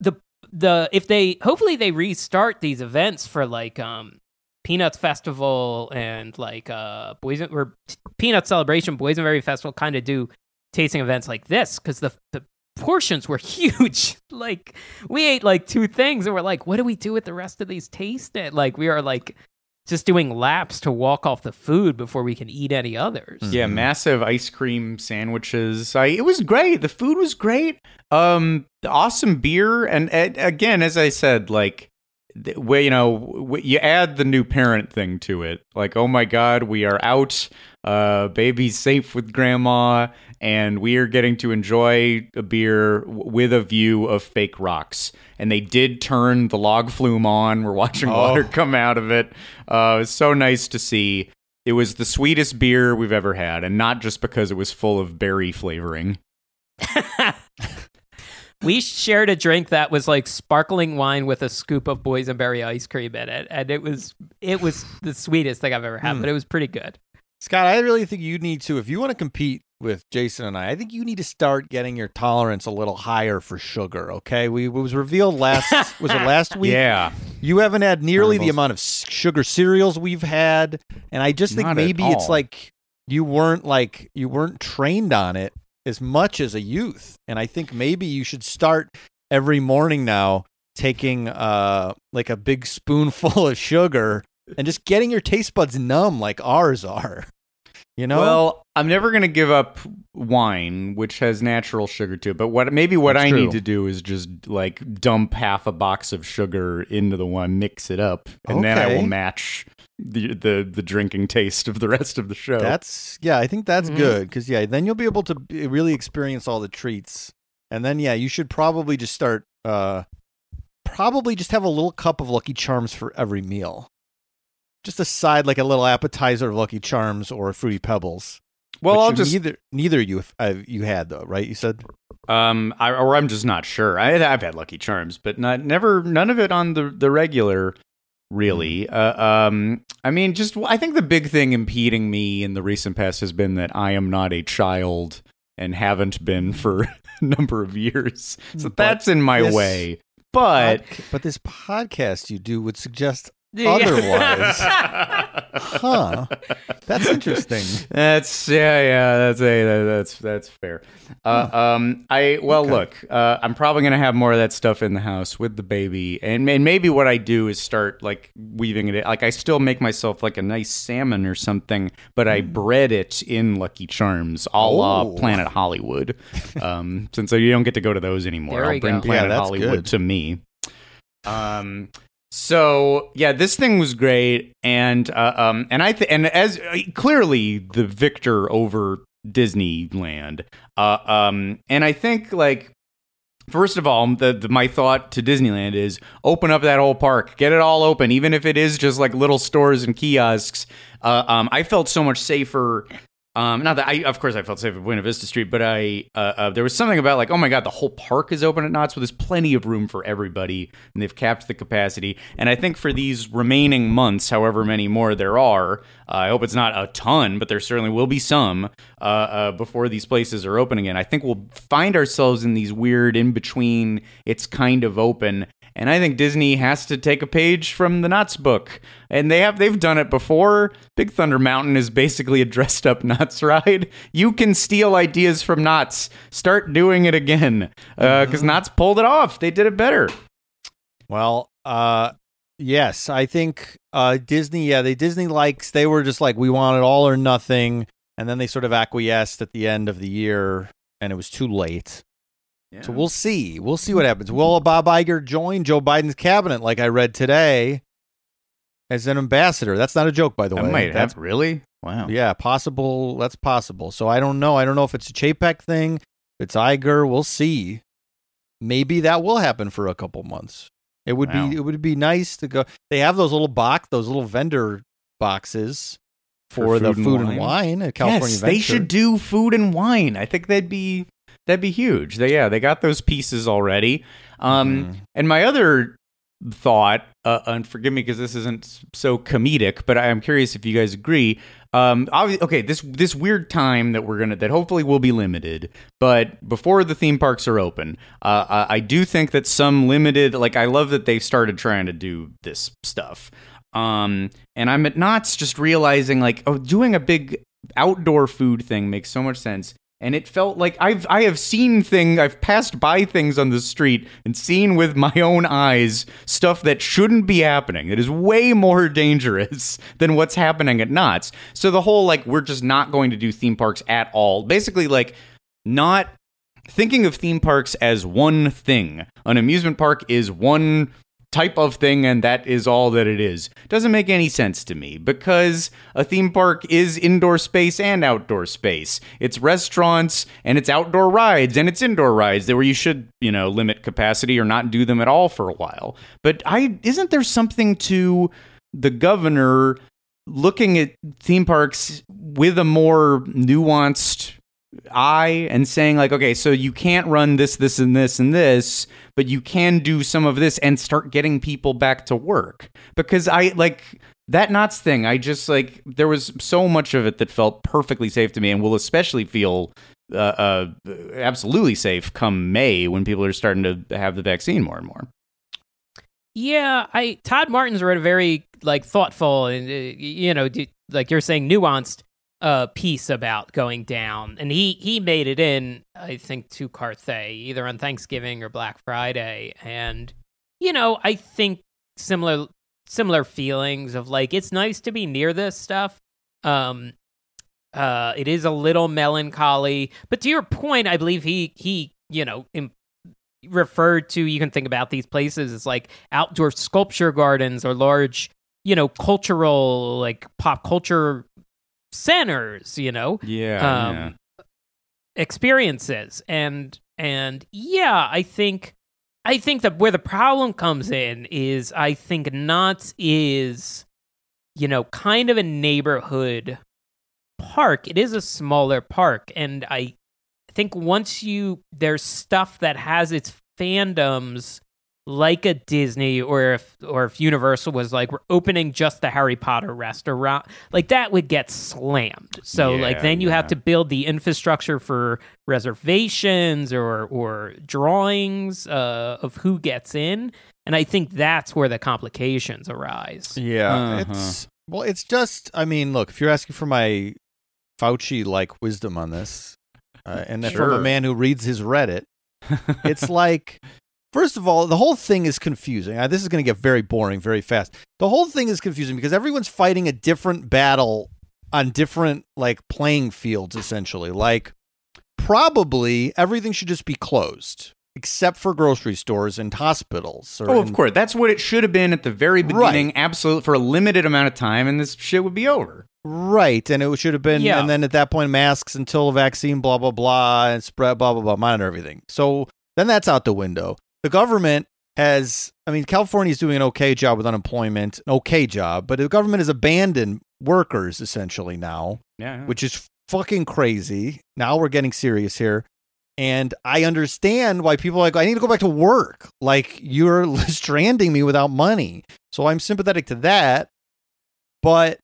the the if they hopefully they restart these events for like um Peanuts Festival and like uh Boys or Peanut Celebration, Boysenberry Festival kind of do tasting events like this because the the portions were huge. like we ate like two things and we're like, what do we do with the rest of these taste? it? Like we are like just doing laps to walk off the food before we can eat any others.
Yeah, massive ice cream sandwiches. I, it was great. The food was great. Um, the awesome beer, and, and again, as I said, like, th- where you know, w- you add the new parent thing to it. Like, oh my god, we are out. Uh, baby's safe with grandma, and we are getting to enjoy a beer with a view of fake rocks. And they did turn the log flume on. We're watching
Oh.
water come out of it. Uh, it was so nice to see. It was the sweetest beer we've ever had, and not just because it was full of berry flavoring.
we shared a drink that was like sparkling wine with a scoop of boysenberry ice cream in it, and it was it was the sweetest thing I've ever had.
Hmm.
But it was pretty good.
Scott, I really think you need to, if you want to compete with Jason and I, I think you need to start getting your tolerance a little higher for sugar. Okay, we it was revealed last was it last week?
Yeah,
You haven't had nearly the amount of sugar cereals we've had, and I just think
Not
maybe it's like you weren't like you weren't trained on it as much as a youth, and I think maybe you should start every morning now taking uh like a big spoonful of sugar and just getting your taste buds numb like ours are. You know?
Well, I'm never going to give up wine, which has natural sugar to it. But what maybe what
That's
I
true.
need to do is just like dump half a box of sugar into the one, mix it up, and then I will match the the the drinking taste of the rest of the show.
That's yeah, I think that's
Mhm.
good because yeah, then you'll be able to b- really experience all the treats, and then yeah, you should probably just start. uh Probably just have a little cup of Lucky Charms for every meal, just a side like a little appetizer of Lucky Charms or Fruity Pebbles.
well, I'll just
neither neither you uh, you had though, right? You said
um, I, or I'm just not sure. I, I've had Lucky Charms, but not never none of it on the the regular. Really, uh, um, I mean, just I think the big thing impeding me in the recent past has been that I am not a child and haven't been for a number of years, so
But
that's in my
this
way. But
but this podcast you do would suggest otherwise. huh? That's interesting.
That's yeah, yeah. That's a that's that's fair. Uh, um, I well,
Okay.
look, uh, I'm probably gonna have more of that stuff in the house with the baby, and, and maybe what I do is start like weaving it. in. Like I still make myself like a nice salmon or something, but I bread it in Lucky Charms, a la
Oh.
Planet Hollywood. Um, since you don't get to go to those anymore,
There
I'll bring
go.
Planet
that's
Hollywood
good.
to me. Um. So yeah, this thing was great, and uh, um, and I th- and as uh, clearly the victor over Disneyland. Uh, um, and I think like first of all, the, the my thought to Disneyland is open up that whole park, get it all open, even if it is just like little stores and kiosks. Uh, um, I felt so much safer. Um, not that I, of course, I felt safe at Buena Vista Street, but I, uh, uh, there was something about like, oh my god, the whole park is open at Knott's, so there's plenty of room for everybody, and they've capped the capacity. And I think for these remaining months, however many more there are, uh, I hope it's not a ton, but there certainly will be some uh, uh, before these places are open again. I think we'll find ourselves in these weird in between. It's kind of open, and I think Disney has to take a page from the Knott's book, and they have they've done it before. Big Thunder Mountain is basically a dressed up Knott's ride. You can steal ideas from Knott's. Start doing it again, because Knott's pulled it off. They did it better.
Well, uh, yes, I think uh, Disney. Yeah, they Disney likes. They were just like we want it all or nothing, and then they sort of acquiesced at the end of the year, and it was too late. So we'll see. We'll see what happens. Will Bob Iger join Joe Biden's cabinet, like I read today, as an ambassador? That's not a joke, by the
That
way.
might
That's
have really. Wow.
yeah, possible. That's possible. So I don't know. I don't know if it's a Chapek thing. If it's Iger, we'll see. Maybe that will happen for a couple months. It would
Wow.
be. It would be nice to go. They have those little box, those little vendor boxes for,
For
the
food and
food and
wine?
wine at California
yes,
Venture.
they should do food and wine. I think that'd be that'd be huge. They, yeah, they got those pieces already. Um,
Mhm.
and my other thought, uh, and forgive me because this isn't so comedic, but I am curious if you guys agree. Um, okay, this this weird time that we're gonna that hopefully will be limited, but before the theme parks are open, uh, I, I do think that some limited, like I love that they started trying to do this stuff. Um, and I'm at Knott's just realizing like, oh, doing a big outdoor food thing makes so much sense and it felt like I've I have seen thing I've passed by things on the street and seen with my own eyes stuff that shouldn't be happening. It is way more dangerous than what's happening at Knott's. So the whole like we're just not going to do theme parks at all. Basically like not thinking of theme parks as one thing. An amusement park is one type of thing and that is all that it is. Doesn't make any sense to me because a theme park is indoor space and outdoor space. It's restaurants and it's outdoor rides and it's indoor rides where you should, you know, limit capacity or not do them at all for a while. But I isn't there something to the governor looking at theme parks with a more nuanced eye and saying like okay so you can't run this this and this and this but you can do some of this and start getting people back to work. Because i like that Knott's thing i just like there was so much of it that felt perfectly safe to me and will especially feel uh, uh, absolutely safe come may when people are starting to have the vaccine more and more.
Yeah, I Todd Martens wrote a very like thoughtful and uh, you know d- like you're saying nuanced uh piece about going down. And he he made it in I think to Carthay either on Thanksgiving or Black Friday. And you know I think similar similar feelings of like it's nice to be near this stuff. Um uh it is a little melancholy. But to your point I believe he he you know referred to you can think about these places as like outdoor sculpture gardens or large you know cultural like pop culture centers you know
yeah,
um, experiences. And and yeah i think i think that where the problem comes in is i think knott's is you know kind of a neighborhood park. It is a smaller park. And i think once you there's stuff that has its fandoms like a Disney or if or if Universal was like we're opening just the Harry Potter restaurant like that would get slammed. So like then you have to build the infrastructure for reservations or or drawings uh, of who gets in and I think that's where the complications arise.
Yeah,
Uh-huh.
it's well, it's just. I mean, look, if you're asking for my Fauci like wisdom on this, uh, and then from a man who reads his Reddit, it's like. First of all, the whole thing is confusing. Uh, this is going to get very boring very fast. The whole thing is confusing because everyone's fighting a different battle on different like playing fields essentially. Like probably everything should just be closed except for grocery stores and hospitals.
Oh, of
and-
course. That's what it should have been at the very
Right.
beginning. Absolutely, for a limited amount of time, and this shit would be over.
Right, and it should have been,
Yeah.
and then at that point, masks until a vaccine, blah blah blah, and spread, blah blah blah, monitor everything. So then that's out the window. The government has, I mean, California is doing an okay job with unemployment, an okay job, but the government has abandoned workers essentially now,
Yeah.
which is fucking crazy. Now we're getting serious here. And I understand why people are like, I need to go back to work. Like, you're stranding me without money. So I'm sympathetic to that. But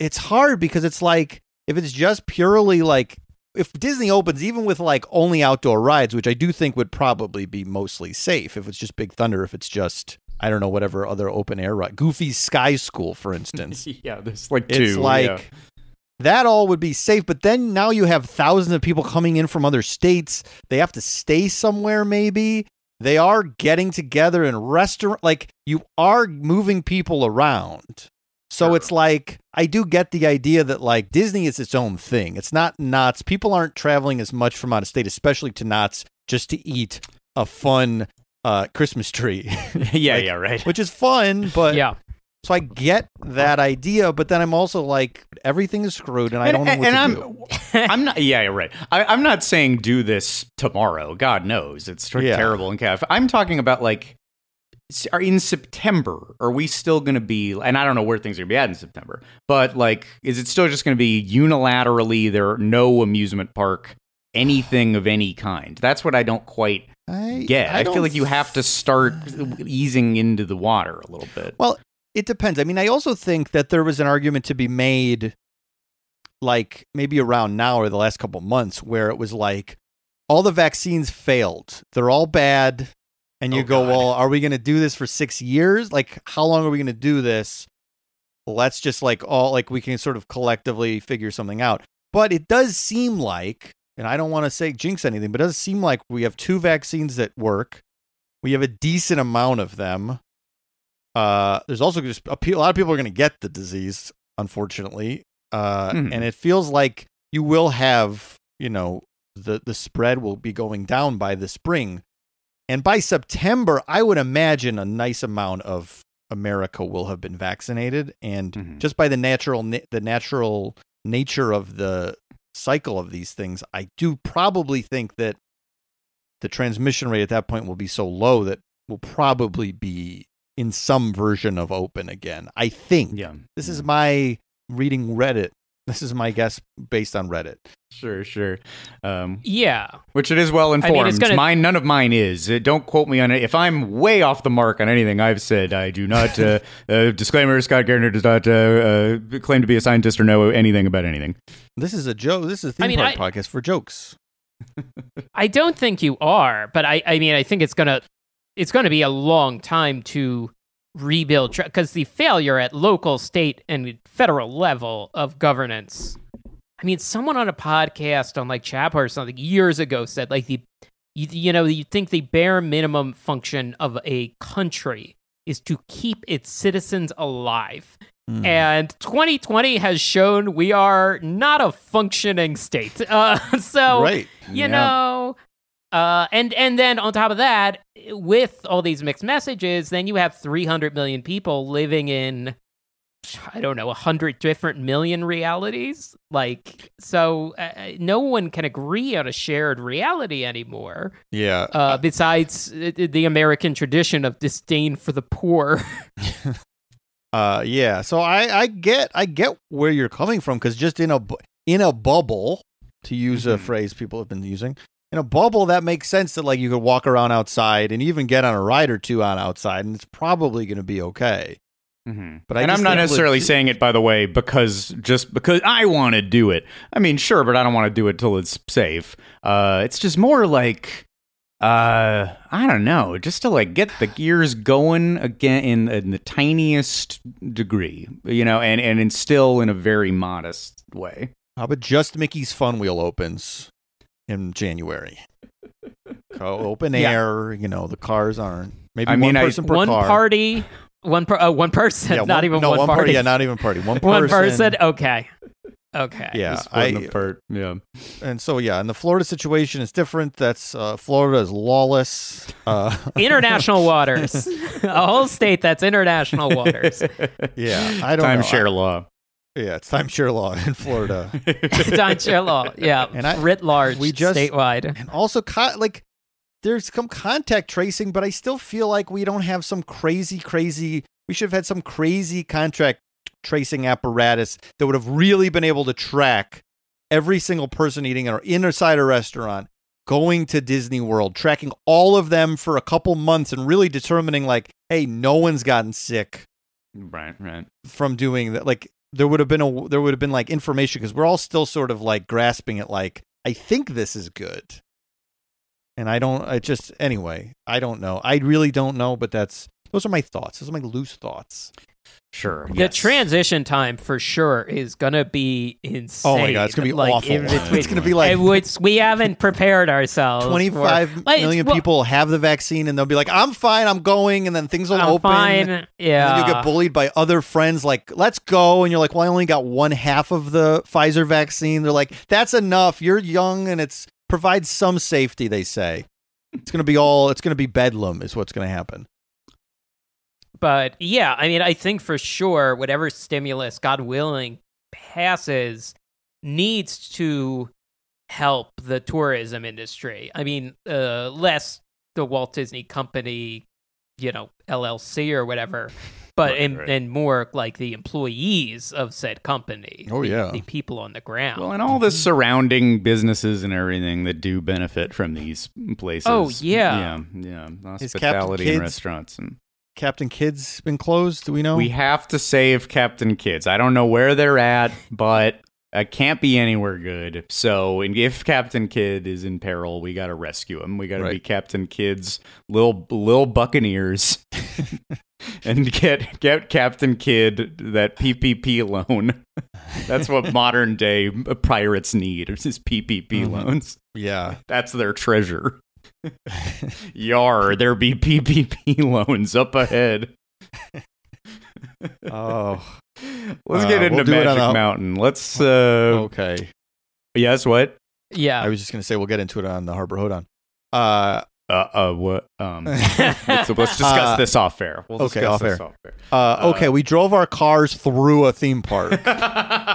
it's hard because it's like, if it's just purely like, if Disney opens, even with like only outdoor rides, which I do think would probably be mostly safe, if it's just Big Thunder, if it's just, I don't know, whatever other open air ride, Goofy's Sky School, for instance.
yeah, there's like two.
It's like
yeah.
that all would be safe, but then now you have thousands of people coming in from other states. They have to stay somewhere, maybe. They are getting together in restaurant. Like you are moving people around. So
Sure.
it's like I do get the idea that like Disney is its own thing. It's not Knott's. People aren't traveling as much from out of state, especially to Knott's, just to eat a fun uh, Christmas tree,
yeah,
like-
yeah, right.
which is fun. But
yeah.
so I get that idea, but then I'm also like, everything is screwed, and I don't know what
and
to
I'm,
do.
I'm not. Yeah, you're right. I, I'm not saying do this tomorrow. God knows it's
Yeah.
terrible and chaotic. I'm talking about like are in September. Are we still going to be? And I don't know where things are going to be at in September. But like, is it still just going to be unilaterally? There are no amusement park, anything of any kind. That's what I don't quite
I
get. I,
don't
feel like you have to start easing into the water a little bit.
Well, it depends. I mean, I also think that there was an argument to be made, like maybe around now or the last couple months, where it was like all the vaccines failed. They're all bad. And you
Oh,
go,
God.
well, are we going to do this for six years? Like, how long are we going to do this? Let's just like all, like, we can sort of collectively figure something out. But it does seem like, and I don't want to say jinx anything, but it does seem like we have two vaccines that work. We have a decent amount of them. Uh, there's also just a, pe- a lot of people are going to get the disease, unfortunately, uh,
Mhm.
and it feels like you will have, you know, the the spread will be going down by the spring, and by September, I would imagine a nice amount of America will have been vaccinated, and
Mhm.
just by the natural the natural nature of the cycle of these things, I do probably think that the transmission rate at that point will be so low that we'll probably be in some version of open again. I think.
yeah,
This is my reading Reddit. This is my guess based on Reddit.
sure, sure. Um,
Yeah.
which it is well
mean,
informed.
it's gonna-
Mine, none of mine is. Uh, don't quote me on it. If I'm way off the mark on anything I've said, I do not. Uh, uh, disclaimer: Scott Gardner does not uh, uh, claim to be a scientist or know anything about anything.
This is a joke. This is a theme
I mean,
park
I-
podcast for jokes.
I don't think you are, but I, I mean, I think it's gonna, it's gonna be a long time to rebuild because the failure at local, state, and federal level of governance. I mean, someone on a podcast on like Chap or something years ago said like the, you, you know, you think the bare minimum function of a country is to keep its citizens alive.
Hmm.
And 2020 has shown we are not a functioning state. Uh, so
right.
you
Yeah.
know uh and and then on top of that with all these mixed messages then you have 300 million people living in i don't know 100 different million realities like so uh, no one can agree on a shared reality anymore
Yeah.
uh besides uh, the american tradition of disdain for the poor
Uh, yeah. So I, I get, I get where you're coming from because just in a, in a bubble, to use a
Mhm.
phrase people have been using, in a bubble that makes sense that like you could walk around outside and even get on a ride or two on outside, and it's probably going to be okay.
Mm-hmm.
But I
and i'm not necessarily
legit-
saying it, by the way, because just because I want to do it. I mean, sure, but I don't want to do it till it's safe. Uh, it's just more like, uh, I don't know, just to like get the gears going again in, in the tiniest degree, you know, and and instill in a very modest way.
How about just Mickey's Fun Wheel opens in January? Open
Yeah.
air, you know, the cars aren't. Maybe
I
one
mean, I-
person per
one
car.
party one per uh, one person
Yeah,
not
one-
even
no,
one, party
Yeah, not even party. One person.
one person okay okay
Yeah, I,
apart. Yeah.
and so yeah, and the Florida situation is different. That's uh, Florida is lawless. Uh,
international waters a whole state that's international waters
yeah, I don't.
Timeshare law.
I- yeah, it's timeshare law in Florida,
timeshare law yeah
And I-
writ large
we just-
statewide
and also co- like there's some contact tracing, but I still feel like we don't have some crazy, crazy. We should have had some crazy contract tracing apparatus that would have really been able to track every single person eating in or inside a restaurant, going to Disney World, tracking all of them for a couple months, and really determining like, hey, no one's gotten sick
right, right.
from doing that. Like there would have been a there would have been like information because we're all still sort of like grasping it. Like I think this is good, and I don't. I just anyway. I don't know. I really don't know. But that's those are my thoughts. Those are my loose thoughts.
Sure.
the
yes.
transition time for sure is gonna be insane.
Oh my God, it's gonna be
like,
awful.
between-
It's gonna be like-
which we haven't prepared ourselves. for.
Twenty five
Like,
million
well,
people have the vaccine, and they'll be like, "I'm fine. I'm going," and then things will
I'm
open.
fine.
And
Yeah.
then you get bullied by other friends, like, let's go. And you're like, well, I only got one half of the Pfizer vaccine. They're like, that's enough. You're young and it's provides some safety, they say. It's to be all, it's going to be bedlam, is what's going to happen.
But yeah, I mean, I think for sure, whatever stimulus, God willing, passes needs to help the tourism industry. I mean, uh, less the Walt Disney Company, you know, LLC or whatever. but
Right,
and,
right.
and more like the employees of said company.
Oh,
the-
yeah.
the people on the ground.
Well, and all the surrounding businesses and everything that do benefit from these places.
Oh, yeah.
yeah, yeah. Hospitality and restaurants and.
Captain Kidd's been closed. Do we know?
We have to save Captain Kidd's. I don't know where they're at, but it can't be anywhere good. So, and if Captain Kidd is in peril, we got to rescue him. We got to be Captain Kidd's little little buccaneers, and get get Captain Kidd that PPP loan. That's what modern day pirates need. Is his PPP
Mhm.
loans.
yeah.
That's their treasure. Yar, there be PPP loans up ahead.
Oh,
Let's
Uh,
get into
we'll do it on
Magic
a-
Mountain. Let's. uh
okay.
Yes. What?
yeah.
I was just gonna say we'll get into it on the Harbor Hold on. Uh,
Uh. Uh. What? Um. let's, let's discuss
Uh,
this off air. We'll
okay, off air.
off air.
uh, okay, we drove our cars through a theme park.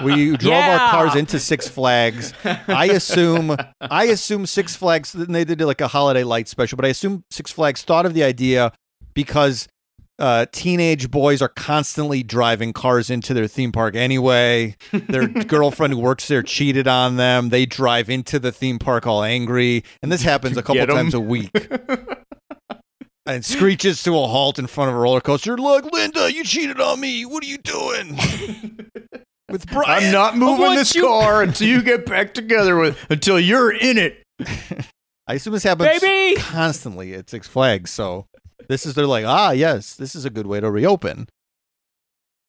We drove
Yeah.
our cars into Six Flags. I assume I assume Six Flags they did like a holiday light special, but I assume Six Flags thought of the idea because uh, teenage boys are constantly driving cars into their theme park anyway. Their girlfriend who works there cheated on them. They drive into the theme park all angry, and this happens a couple times a week. And screeches to a halt in front of a roller coaster. Look, Linda, you cheated on me. What are you doing? With Brian.
I'm not moving this
you-
car until you get back together with until you're in it.
I assume this happens
Baby!
constantly at Six Flags. So this is they're like, ah, yes, this is a good way to reopen.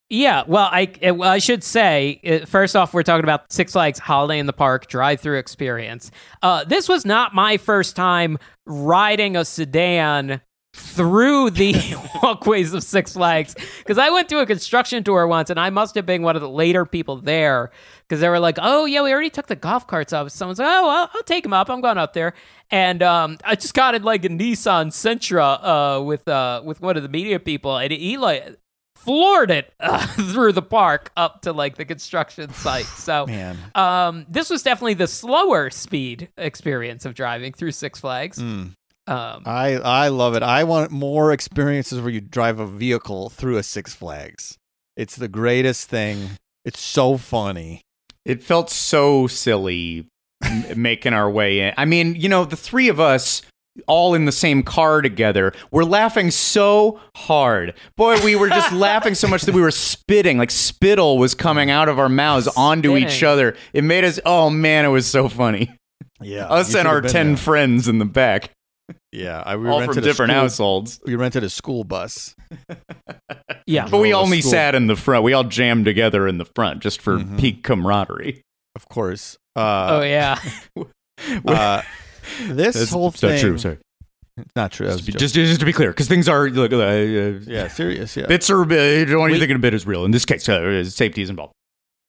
Yeah, well, I uh, well, I should say uh, first off, we're talking about Six Flags Holiday in the Park drive-through experience. Uh, this was not my first time riding a sedan through the walkways of Six Flags because I went to a construction tour once, and I must have been one of the later people there because they were like, "Oh yeah, we already took the golf carts up." Someone's like, "Oh, I'll, I'll take them up. I'm going up there." And um, I just got in like a Nissan Sentra uh, with uh, with one of the media people, and he like floored it uh, through the park up to like the construction site. So,
Man.
um, this was definitely the slower speed experience of driving through Six Flags.
Mm.
Um,
I I love it. I want more experiences where you drive a vehicle through a Six Flags. It's the greatest thing. It's so funny.
It felt so silly m- making our way in. I mean, you know, the three of us all in the same car together. We're laughing so hard. Boy, we were just laughing so much that we were spitting. Like spittle was coming out of our mouths onto each other. It made us oh man, it was so funny.
Yeah,
us
you
and
should
our
have been
10
there.
friends in the back.
Yeah, I we
all
rented
from
a
different
school-
households.
We rented a school bus.
yeah.
But we
Drove a
only
school-
sat in the front. We all jammed together in the front just for
Mhm.
peak camaraderie.
Of course.
oh
Uh,
yeah.
uh, this
That's
whole
it's not true. Sorry.
It's not true.
Just, just, just to be clear, because things are look, uh, uh,
yeah, serious. Yeah.
bits are. Uh, don't want you
We-
thinking a bit is real. In this case, uh, safety is involved.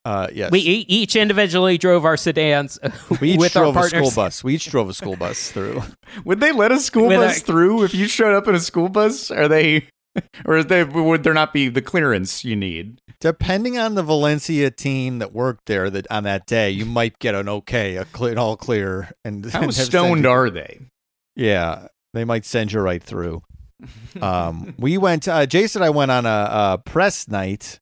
Uh, yes.
We e- each individually drove our sedans
We each
with our
drove a school bus. We each drove a school bus through.
Would they let a school
With
bus
a-
through if you showed up in a school bus? Are they, or they, would there not be the clearance you need?
Depending on the Valencia team that worked there that on that day, you might get an okay, a clear, all clear. And
How
and
stoned
you-
are they?
Yeah, they might send you right through. Um, we went. Uh, Jason and I went on a, a press night,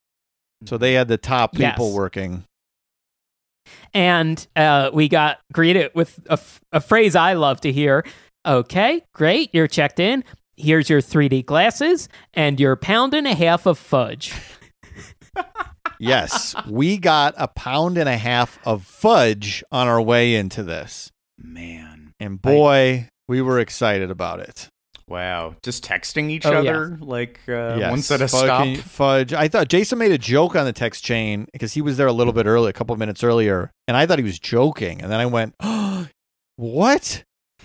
so they had the top people
Yes.
working.
and uh, we got greeted with a, f- a phrase I love to hear. Okay, great, you're checked in. Here's your 3D glasses and your pound and a half of fudge.
Yes, we got a pound and a half of fudge on our way into this,
Man,
and boy, we were excited about it.
wow! Just texting each
Oh, yeah.
other like uh,
Yes,
once at a
fudge,
stop.
Fudge. I thought Jason made a joke on the text chain because he was there a little bit early, a couple minutes earlier, and I thought he was joking. And then I went, oh, "What?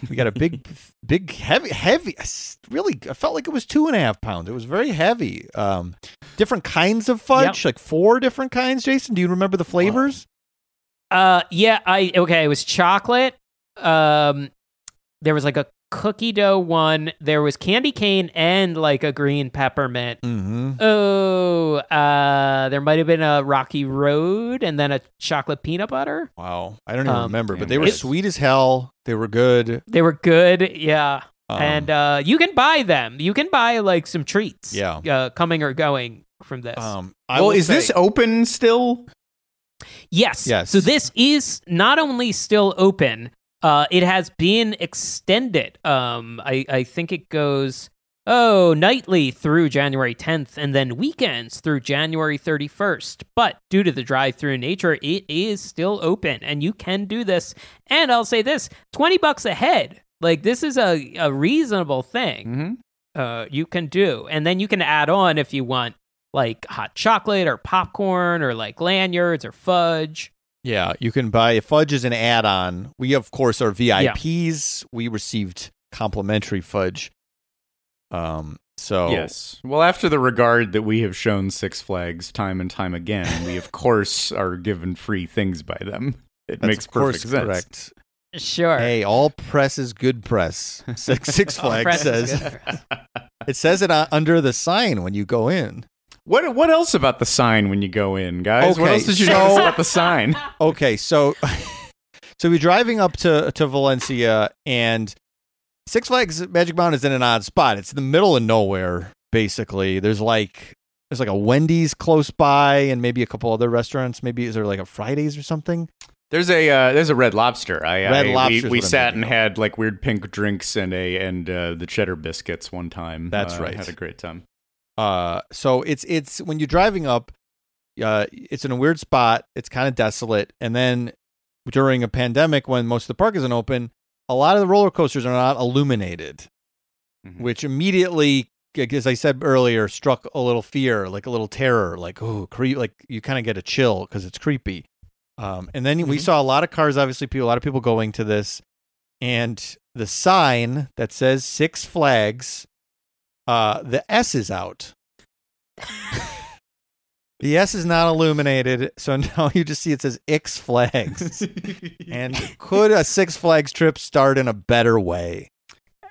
We got a big, big, heavy, heavy. Really, I felt like it was two and a half pounds. It was very heavy. Um, different kinds of fudge, like four different kinds. Jason, do you remember the flavors?
Uh, yeah, I okay. It was chocolate. Um, there was like a cookie dough one. There was candy cane and like a green peppermint.
Mm-hmm.
Oh, uh, there might have been a rocky road and then a chocolate peanut butter.
Wow, I don't even
Um,
remember, but they were
it-
sweet as hell. They were good.
They were good, yeah.
Um,
and uh, you can buy them. You can buy like some treats.
Yeah.
uh, coming or going from this.
Um, I
well,
will
is this open still?
Yes.
Yes.
So this is not only still open, uh, it has been extended. Um, I, I think it goes oh nightly through January 10th, and then weekends through January 31st. But due to the drive-through nature, it is still open, and you can do this. And I'll say this: twenty bucks a head. Like this is a, a reasonable thing
Mm-hmm.
uh, you can do. And then you can add on if you want like hot chocolate or popcorn or like lanyards or fudge.
Yeah, you can buy fudge as an add-on. We of course are VIPs. We received complimentary fudge. Um, so
Yes. Well, after the regard that we have shown Six Flags time and time again, we of course are given free things by them. It
that's
makes
of
perfect sense.
correct.
Sure.
Hey, all press is good press. Six, Six Flags says
good.
it says it under the sign when you go in.
What what else about the sign when you go in, guys? what else did you
so-
notice about the sign?
Okay, so so we're driving up to to Valencia, and Six Flags Magic Mountain is in an odd spot. It's in the middle of nowhere, basically. There's like there's like a Wendy's close by, and maybe a couple other restaurants. Maybe is there like a Fridays or something?
There's a uh, there's a Red Lobster. I,
Red
I,
Lobster's
We, we sat and had like weird pink drinks and a and uh, the cheddar biscuits one time.
That's
Uh,
right.
Had a great time.
Uh, so it's it's when you're driving up, uh, it's in a weird spot. It's kind of desolate, and then during a pandemic when most of the park isn't open, a lot of the roller coasters are not illuminated,
Mhm.
which immediately, as I said earlier, struck a little fear, like a little terror, like oh, cre- like you kind of get a chill because it's creepy. Um, and then we
Mhm.
saw a lot of cars, obviously, people, a lot of people going to this, and the sign that says Six Flags, uh, the S is out. the S is not illuminated, so now you just see it says X Flags. and could a Six Flags trip start in a better way?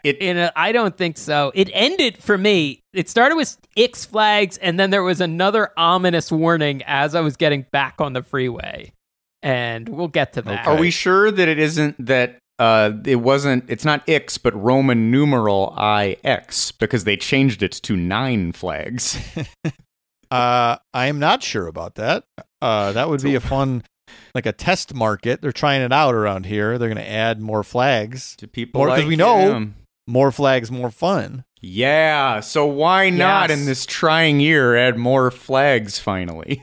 it
In a, I don't think so. It ended for me. It started with X flags, and then there was another ominous warning as I was getting back on the freeway. And we'll get to that.
Are we sure that it isn't that uh, it wasn't? It's not X, but Roman numeral I X because they changed it to nine flags.
Uh, I am not sure about that. Uh, that would be a fun, like a test market. They're trying it out around here. They're going to add more flags.
to people
More 'cause
like
we know-
him.
More flags, more fun.
Yeah. So why not
Yes.
in this trying year add more flags finally?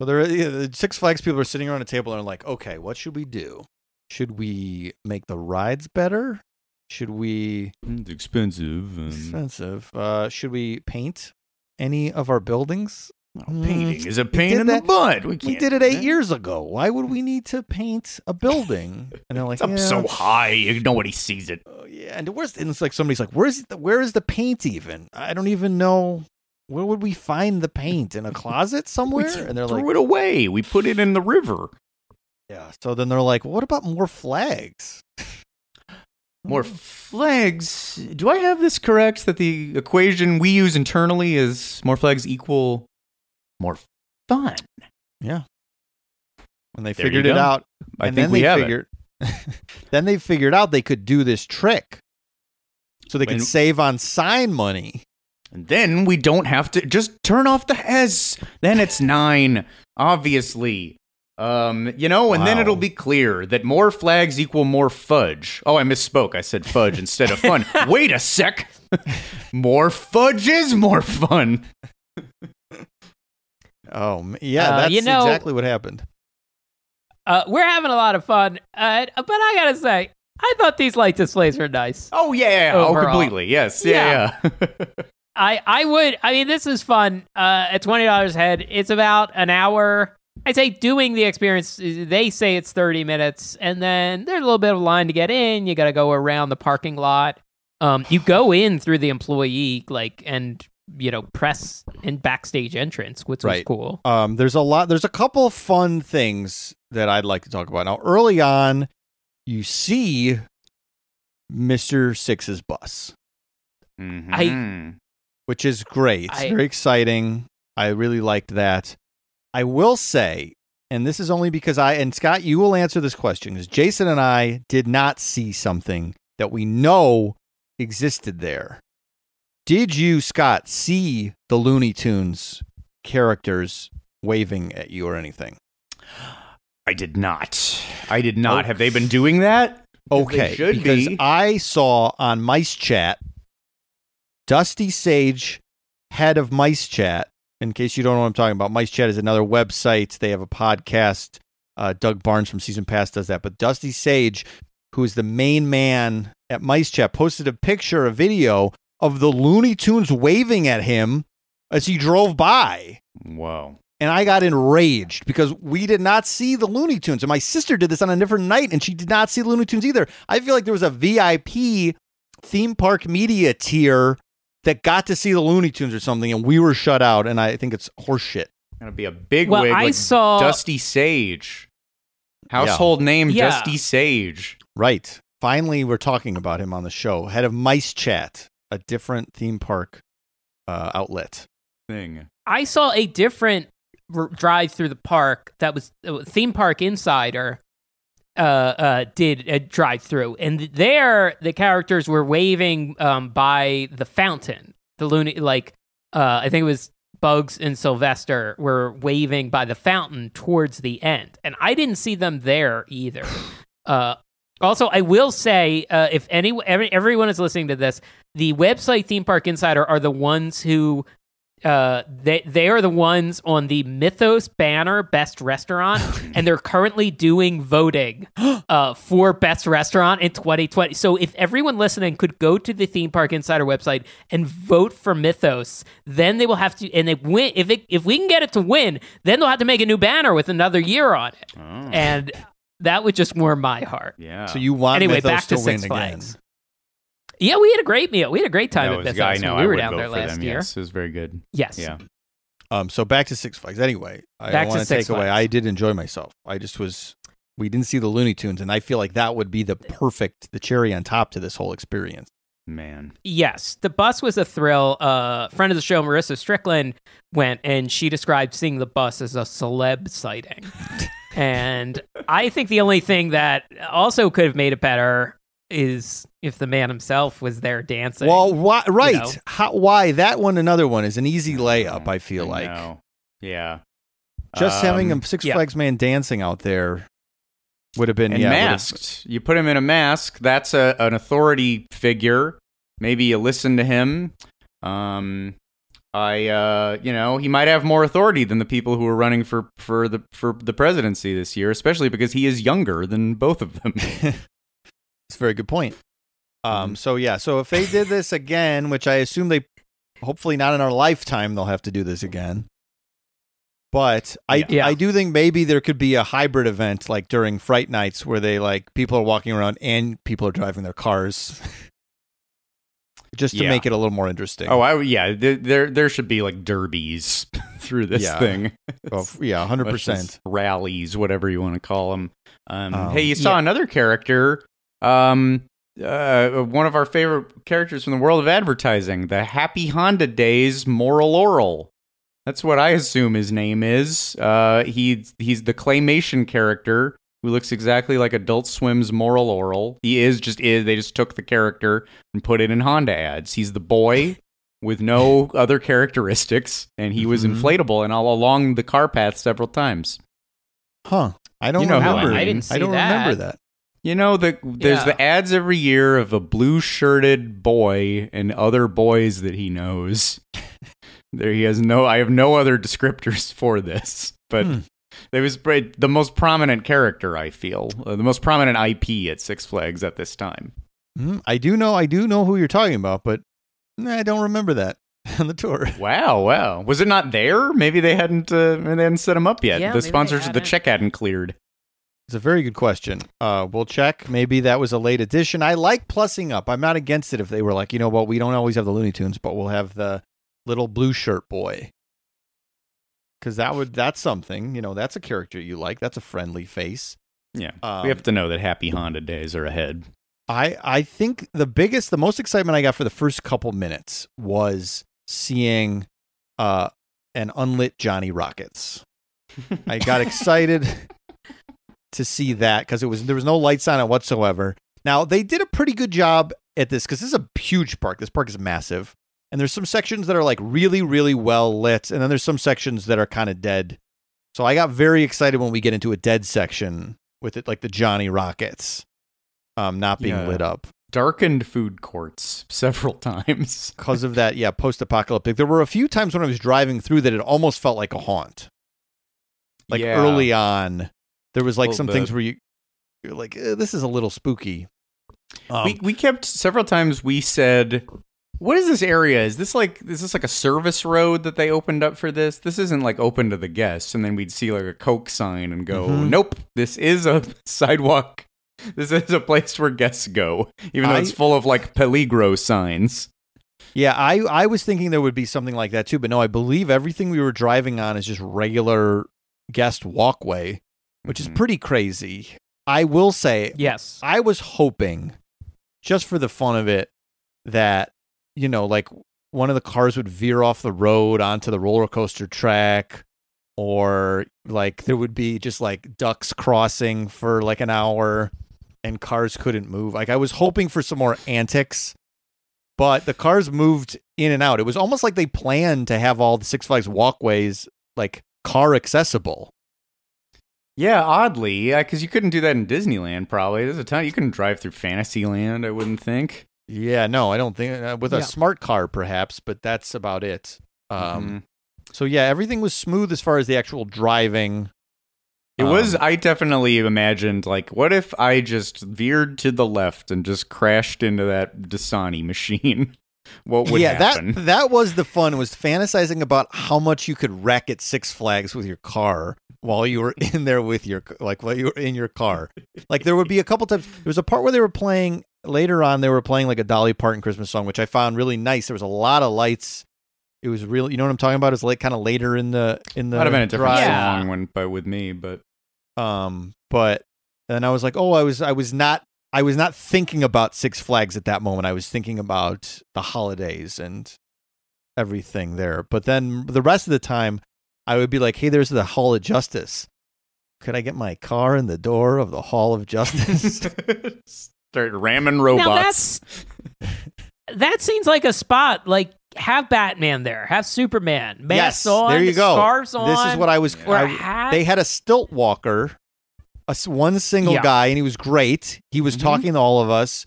So there, yeah, the Six Flags people are sitting around a table and are like, okay, what should we do? Should we make the rides better? Should we
It's expensive. And
expensive? Uh, should we paint any of our buildings?
painting
Mm,
is a pain in the
that-
butt. We,
We did it eight years ago. Why would we need to paint a building? And they're like,
It's up
yeah,
so high, nobody sees it.
Oh, yeah, and where's and it's like somebody's like, where's the, where is the paint even? I don't even know. Where would we find the paint in a closet somewhere? And they're
threw
like, threw
it away. We put it in the river.
Yeah. So then they're like, what about more flags?
More hmm. flags. Do I have this correct? That the equation we use internally is more flags equal more fun.
Yeah. When they
There
figured it out,
I
and
think
then
we
they
have it.
figured, then they figured out they could do this trick, so they could
When-
save on sign money.
And then we don't have to just turn off the S. Then it's nine, obviously. Um, you know, and then it'll be clear that more flags equal more fudge. Oh, I misspoke. I said fudge instead of fun. Wait a sec. more fudge is more fun.
Oh, m- yeah,
Uh,
that's
you know-
exactly what happened.
Uh, we're having a lot of fun, uh, but I gotta say, I thought these light displays were nice.
Oh yeah, yeah, yeah. oh completely. Yes, yeah, yeah.
I I would. I mean, this is fun. Uh, at twenty dollars head, it's about an hour. I'd say doing the experience. They say it's thirty minutes, and then there's a little bit of line to get in. You got to go around the parking lot. Um, you go in through the employee like and you know press and backstage entrance, which was cool.
Um, there's a lot. There's a couple of fun things that I'd like to talk about. Now, early on, you see Mister Six's bus,
Mhm.
which is great. It's
I-
very exciting. I really liked that. I will say, and this is only because I and Scott, you will answer this question because Jason and I did not see something that we know existed there. Did you, Scott, see the Looney Tunes characters waving at you or anything?
I did not. I did not. Oh. Have they been doing that?
Okay,
They should
because
be.
I saw on Mice Chat, Dusty Sage, head of Mice Chat. In case you don't know what I'm talking about, Mice Chat is another website. They have a podcast. Uh, Doug Barnes from Season Pass does that. But Dusty Sage, who is the main man at Mice Chat, posted a picture, a video of the Looney Tunes waving at him as he drove by
Whoa.
and I got enraged because we did not see the Looney Tunes. And my sister did this on a different night, and she did not see the Looney Tunes either. I feel like there was a VIP theme park media tier that got to see the Looney Tunes or something, and we were shut out. And I think it's horseshit.
Gonna be a big
Well,
wig
I
like
saw-
Dusty Sage. Household name
Yeah.
Dusty Sage.
Right. Finally, we're talking about him on the show. Head of Mice Chat, a different theme park uh, outlet.
Thing.
I saw a different r- drive through the park that was uh, theme park insider uh, uh, did a drive through, and there the characters were waving um, by the fountain. The loony, like uh, I think it was Bugs and Sylvester were waving by the fountain towards the end, and I didn't see them there either. Uh, also, I will say, uh, if any every, everyone is listening to this, the website Theme Park Insider are the ones who uh, they they are the ones on the Mythos banner best restaurant, and they're currently doing voting uh, for best restaurant in 2020. So if everyone listening could go to the Theme Park Insider website and vote for Mythos, then they will have to, and they win. If it, if we can get it to win, then they'll have to make a new banner with another year on it,
Oh.
and that would just warm my heart.
yeah.
So you want
Anyway,
Mythos
back to
to win
Six
again?
Flags. Yeah, we had a great meal. We had a great time
That
at
was-
Mythos
I know.
we
I
were down there last
them.
year.
Yes, it was very good.
Yes.
Yeah.
Um, so back to Six Flags. Anyway, I
Back to
want to
Six
take away.
Flags.
I did enjoy myself. I just was. We didn't see the Looney Tunes, and I feel like that would be the perfect, the cherry on top to this whole experience.
Man.
Yes, the bus was a thrill. Uh, friend of the show, Marissa Strickland, went and she described seeing the bus as a celeb sighting. and I think the only thing that also could have made it better is if the man himself was there dancing.
Well, why, right?
know?
How, why that one? Another one is an easy layup. I feel like
know. Yeah.
just having
Um,
a Six
yeah.
Flags man dancing out there would have been
and
yeah, would've-
masked. You put him in a mask. That's a, an authority figure. Maybe you listen to him. Um, I, uh, you know, he might have more authority than the people who are running for for the for the presidency this year, especially because he is younger than both of them.
It's a very good point. Um,
Mhm.
so yeah, so if they did this again, which I assume they, hopefully not in our lifetime, they'll have to do this again. But I,
Yeah.
I do think maybe there could be a hybrid event like during Fright Nights where they like people are walking around and people are driving their cars, just to
Yeah.
make it a little more interesting.
oh, I yeah. Th- there there should be like derbies through this
Yeah.
thing.
Well, yeah, hundred percent.
rallies, whatever you want to call them. Um,
Um,
hey, you saw another character, um, uh, one of our favorite characters from the world of advertising, the Happy Honda Days Moral Orel. That's what I assume his name is. Uh, he's he's the claymation character who looks exactly like Adult Swim's Moral Orel. He is just is. They just took the character and put it in Honda ads. He's the boy with no other characteristics, and he was
Mhm.
inflatable and all along the car path several times.
Huh? I don't
You know who
remember.
I
didn't
I don't
that.
remember that.
You know, the there's
Yeah.
the ads every year of a blue shirted boy and other boys that he knows. there he has no I have no other descriptors for this, but
Hmm.
it was the most prominent character I feel, uh, the most prominent IP at Six Flags at this time.
Mhm. I do know. I do know who you're talking about, but I don't remember that on the tour.
Wow, wow. Was it not there? Maybe they hadn't uh, they hadn't set him up yet.
Yeah,
the sponsors of the check hadn't cleared.
It's a very good question. Uh, we'll check. Maybe that was a late addition. I like plussing up. I'm not against it if they were like, you know what, we don't always have the Looney Tunes, but we'll have the little blue shirt boy. Because that would that's something. You know, that's a character you like. That's a friendly face.
Yeah.
Um,
we have to know that happy Honda days are ahead.
I I think the biggest, the most excitement I got for the first couple minutes was seeing uh, an unlit Johnny Rockets. I got excited to see that because it was there was no lights on it whatsoever. Now they did a pretty good job at this because this is a huge park. This park is massive. and there's some sections that are like really really well lit and then there's some sections that are kind of dead so i got very excited when we get into a dead section with it like the johnny rockets um not being
Yeah.
lit up
Darkened food courts several times.
because of that yeah post-apocalyptic there were a few times when i was driving through that it almost felt like a haunt like
Yeah.
early on there was like some things where you you're like eh, this is a little spooky um,
we we kept several times. We said, "What is this area? Is this like is this like a service road that they opened up for this? This isn't like open to the guests." And then we'd see like a Coke sign and go,
Mhm.
"Nope, this is a sidewalk. This is a place where guests go, even though
I-
it's full of like Peligro signs."
Yeah, I I was thinking there would be something like that too, but no, I believe everything we were driving on is just regular guest walkway, which is
Mhm.
pretty crazy. I will say
Yes.
I was hoping just for the fun of it that you know, like one of the cars would veer off the road onto the roller coaster track or like there would be just like ducks crossing for like an hour and cars couldn't move. Like I was hoping for some more antics, but the cars moved in and out. It was almost like they planned to have all the Six Flags walkways like car accessible.
Yeah, oddly, yeah, because you couldn't do that in Disneyland. Probably there's a ton you couldn't drive through Fantasyland. I wouldn't think.
Yeah, no, I don't think uh, with a
Yeah.
smart car perhaps, but that's about it. Um
Mhm.
so yeah, everything was smooth as far as the actual driving.
It was.
Um,
I definitely imagined like, what if I just veered to the left and just crashed into that Dasani machine? what would
yeah,
happen?
that that was the fun was fantasizing about how much you could wreck at Six Flags with your car while you were in there with your like while you were in your car. Like there would be a couple times there was a part where they were playing later on they were playing like a Dolly Parton Christmas song which I found really nice. There was a lot of lights. It was really you know what I'm talking about? It's like kind of later in the in the
Might have been a different
drive.
Yeah.
when, but with me. But
Um, but then I was like, oh, I was I was not I was not thinking about Six Flags at that moment. I was thinking about the holidays and everything there. But then the rest of the time, I would be like, hey, there's the Hall of Justice. Could I get my car in the door of the Hall of Justice?
start ramming
Now
robots.
that's that seems like a spot. Like have Batman there, have Superman, masks
yes,
on,
there you go.
scarves on.
This is what I was.
or a
I-
hat.
they had a stilt walker, a one single
Yeah.
guy, and he was great. He was
Mhm.
talking to all of us,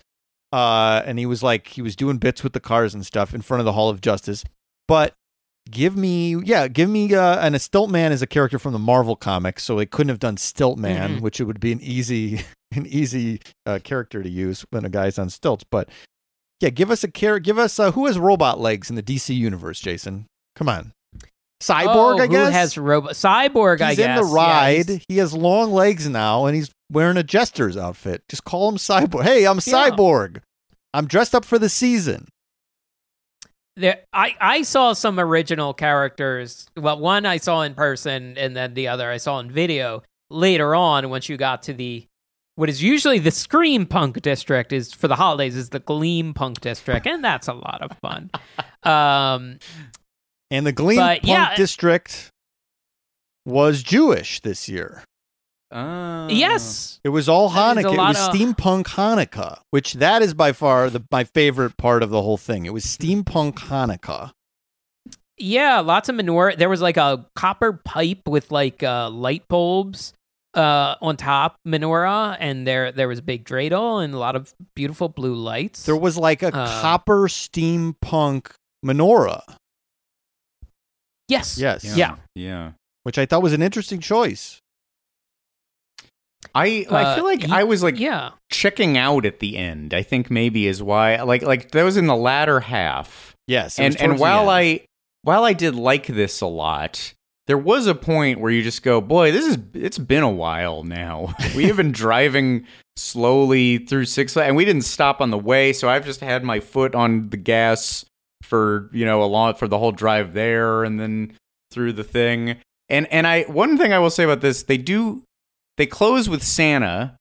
uh, and he was like he was doing bits with the cars and stuff in front of the Hall of Justice. But give me, yeah, give me, uh, and a stilt man is a character from the Marvel comics, so they couldn't have done stilt man,
Mhm.
which it would be an easy, an easy uh, character to use when a guy's on stilts. But yeah, give us a character. Give us uh, who has robot legs in the DC universe, Jason. Come on. Cyborg,
oh,
I guess.
Who has robot Cyborg? I
He's
guess
in the ride.
he's-
he has long legs now, and he's wearing a jester's outfit. Just call him Cyborg. Hey, I'm
Yeah.
Cyborg. I'm dressed up for the season.
there, I I saw some original characters. Well, one I saw in person, and then the other I saw in video later on. Once you got to the what is usually the Scream Punk district is for the holidays is the Gleam Punk district, and that's a lot of fun. Um,
And the Gleam
But,
Punk
yeah.
District was Jewish this year.
Oh.
yes,
It was all
That is a
Hanukkah. It was
of-
steampunk Hanukkah, which that is by far the, my favorite part of the whole thing. It was steampunk Hanukkah.
yeah, lots of menorah. There was like a copper pipe with like uh, light bulbs uh, on top menorah, and there there was a big dreidel and a lot of beautiful blue lights.
There was like a
Uh,
copper steampunk menorah,
yes,
Yes.
Yeah.
Yeah.
Yeah.
which I thought was an interesting choice.
I I
Uh,
feel like
ye-
I was like
yeah.
checking out at the end. I think maybe is why like like that was in the latter half.
Yes.
and and while. I while I did like this a lot, there was a point where you just go, boy, this is it's been a while now. we have been driving slowly through Six Flags, and we didn't stop on the way, so I've just had my foot on the gas for you know a lot for the whole drive there, and then through the thing. And and I one thing I will say about this, they do they close with Santa.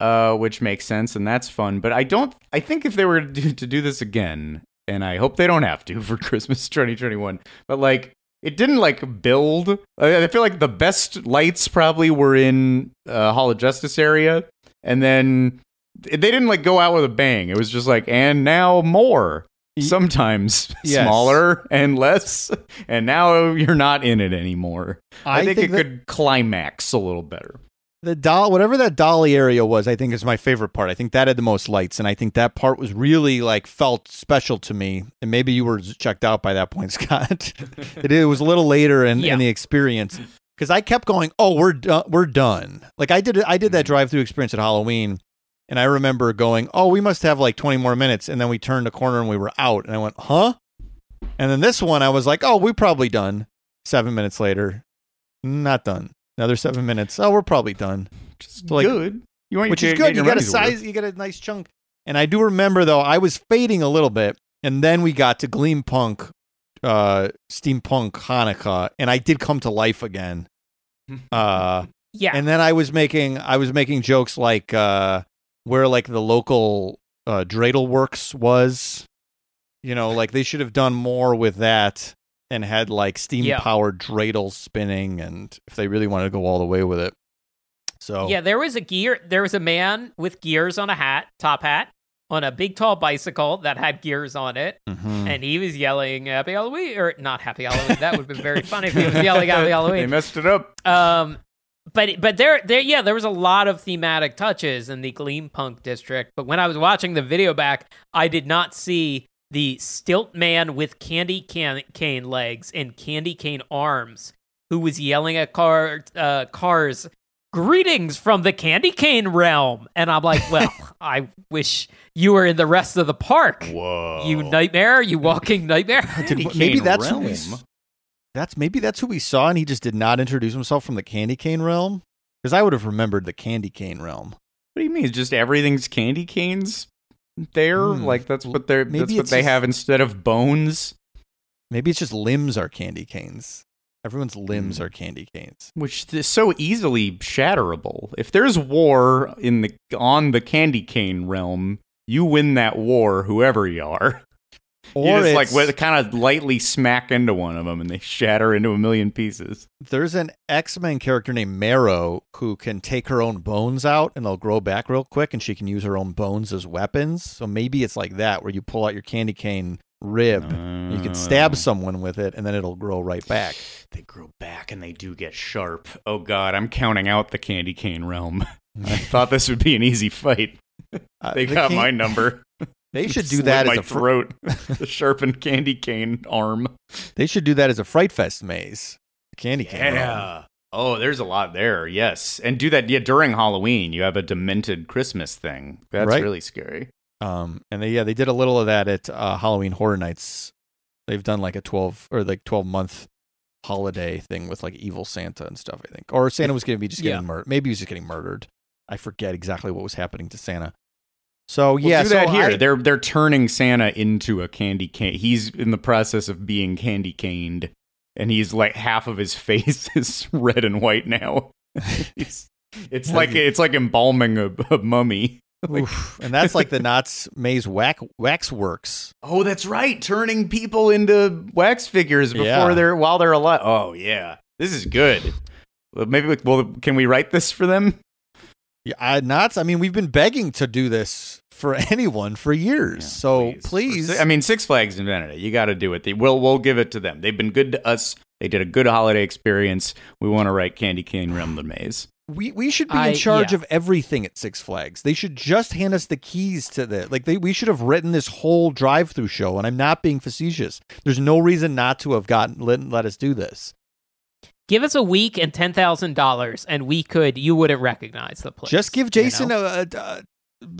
Uh, which makes sense and that's fun, but I don't. I think if they were to do, to do this again, and I hope they don't have to for Christmas 2021. But like, it didn't like build. I feel like the best lights probably were in uh, Hall of Justice area, and then they didn't like go out with a bang. It was just like, and now more. Sometimes
Yes.
smaller and less, and now you're not in it anymore. I,
I
think,
think
it could climax a little better.
The doll, whatever that dolly area was, I think is my favorite part. I think that had the most lights, and I think that part was really like felt special to me. And maybe you were checked out by that point, Scott. it, it was a little later in,
Yeah.
in the experience because I kept going. Oh, we're done. We're done. Like I did. I did that mm. drive-through experience at Halloween, and I remember going, "Oh, we must have like 20 more minutes." And then we turned a corner and we were out, and I went, "Huh?" And then this one, I was like, "Oh, we're probably done." Seven minutes later, not done. Another seven minutes. Oh, we're probably done.
Just
So, like-
good. You want
Which
your-
is good. You got a size. You got a nice chunk. And I do remember though, I was fading a little bit, and then we got to Gleam Punk, uh, Steampunk Hanukkah, and I did come to life again. Uh,
Yeah.
and then I was making I was making jokes like uh, where like the local uh, Dreidel Works was, you know, like they should have done more with that and had like steam
Yeah.
powered dreidels spinning, and if they really wanted to go all the way with it. So
Yeah, there was a gear. There was a man with gears on a hat, top hat, on a big tall bicycle that had gears on it,
Mhm.
and he was yelling "Happy Halloween" or not "Happy Halloween." That would have been very funny if he was yelling "Happy Halloween.
they
Halloween."
messed it up.
Um, but but there there yeah there was a lot of thematic touches in the Gleam Punk district. But when I was watching the video back, I did not see the stilt man with candy can- cane legs and candy cane arms who was yelling at car uh, cars. Greetings from the candy cane realm. And I'm like, well, I wish you were in the rest of the park.
Whoa.
You nightmare, you walking nightmare.
Did-
Candy
maybe
cane
that's who
realm.
That's maybe that's who we saw, and he just did not introduce himself from the candy cane realm. Because I would have remembered the candy cane realm.
What do you mean? Just everything's candy canes there?
Hmm.
Like that's what they're
Maybe
that's what they
just-
have instead of bones,
Maybe it's just limbs are candy canes. Everyone's limbs
Hmm.
are candy canes.
which is so easily shatterable. If there's war in the on the candy cane realm, you win that war, whoever you are.
Or
you just like kind of lightly smack into one of them, and they shatter into a million pieces.
there's an X Men character named Marrow who can take her own bones out and they'll grow back real quick, and she can use her own bones as weapons. So maybe it's like that, where you pull out your candy cane rib, you can stab
Oh.
someone with it, and then it'll grow right back.
They grow back and they do get sharp. Oh god, I'm counting out the candy cane realm. I thought this would be an easy fight.
Uh,
They
the
got
can-
my number.
They should do
Slit
that
my
as a fr-
throat. the sharpened candy cane arm.
They should do that as a Fright Fest maze. Candy cane. realm.
Oh, there's a lot there. Yes, and do that. Yeah, during Halloween, you have a demented Christmas thing. That's
Right.
really scary.
Um, and they yeah they did a little of that at uh, Halloween Horror Nights. They've done like a twelve or like twelve month holiday thing with like evil Santa and stuff. I think, or Santa was going to be just
Yeah.
getting murdered. Maybe he was just getting murdered. I forget exactly what was happening to Santa. So
Well,
yeah,
do
so
that here.
I-
they're they're turning Santa into a candy cane. He's in the process of being candy caned, and he's like half of his face is red and white now. He's- it's like it's like embalming a, a mummy.
Oof. and that's like the Knott's Maze wax Waxworks.
Oh, that's right. Turning people into wax figures before
Yeah.
they're while they're alive. Oh yeah, this is good. Maybe we, well, can we write this for them?
Yeah, I, Knott's. I mean, we've been begging to do this for anyone for years.
Yeah,
so please,
I mean, Six Flags invented it. You got to do it. They, we'll we'll give it to them. They've been good to us. They did a good holiday experience. We want to write Candy Cane Realm the Maze.
We we should be
I-
in charge
yeah.
of everything at Six Flags. They should just hand us the keys to the like. They we should have written this whole drive-through show. And I'm not being facetious. There's no reason not to have gotten let, let us do this.
Give us a week and ten thousand dollars, and we could. You wouldn't recognize the place.
just give
you
Jason
know?
a, a,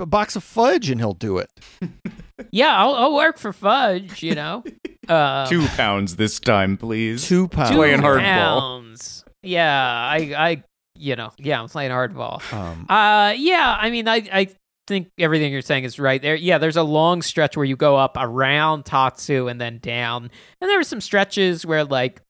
a box of fudge and he'll do it.
yeah, I'll, I'll work for fudge. You know, uh,
Two pounds this time, please.
Two pounds.
two
playing hardball.
pounds. Yeah, I, I, you know, yeah, I'm playing hardball.
Um,
Uh, yeah, I mean, I, I think everything you're saying is right there. Yeah, there's a long stretch where you go up around Tatsu and then down, and there were some stretches where like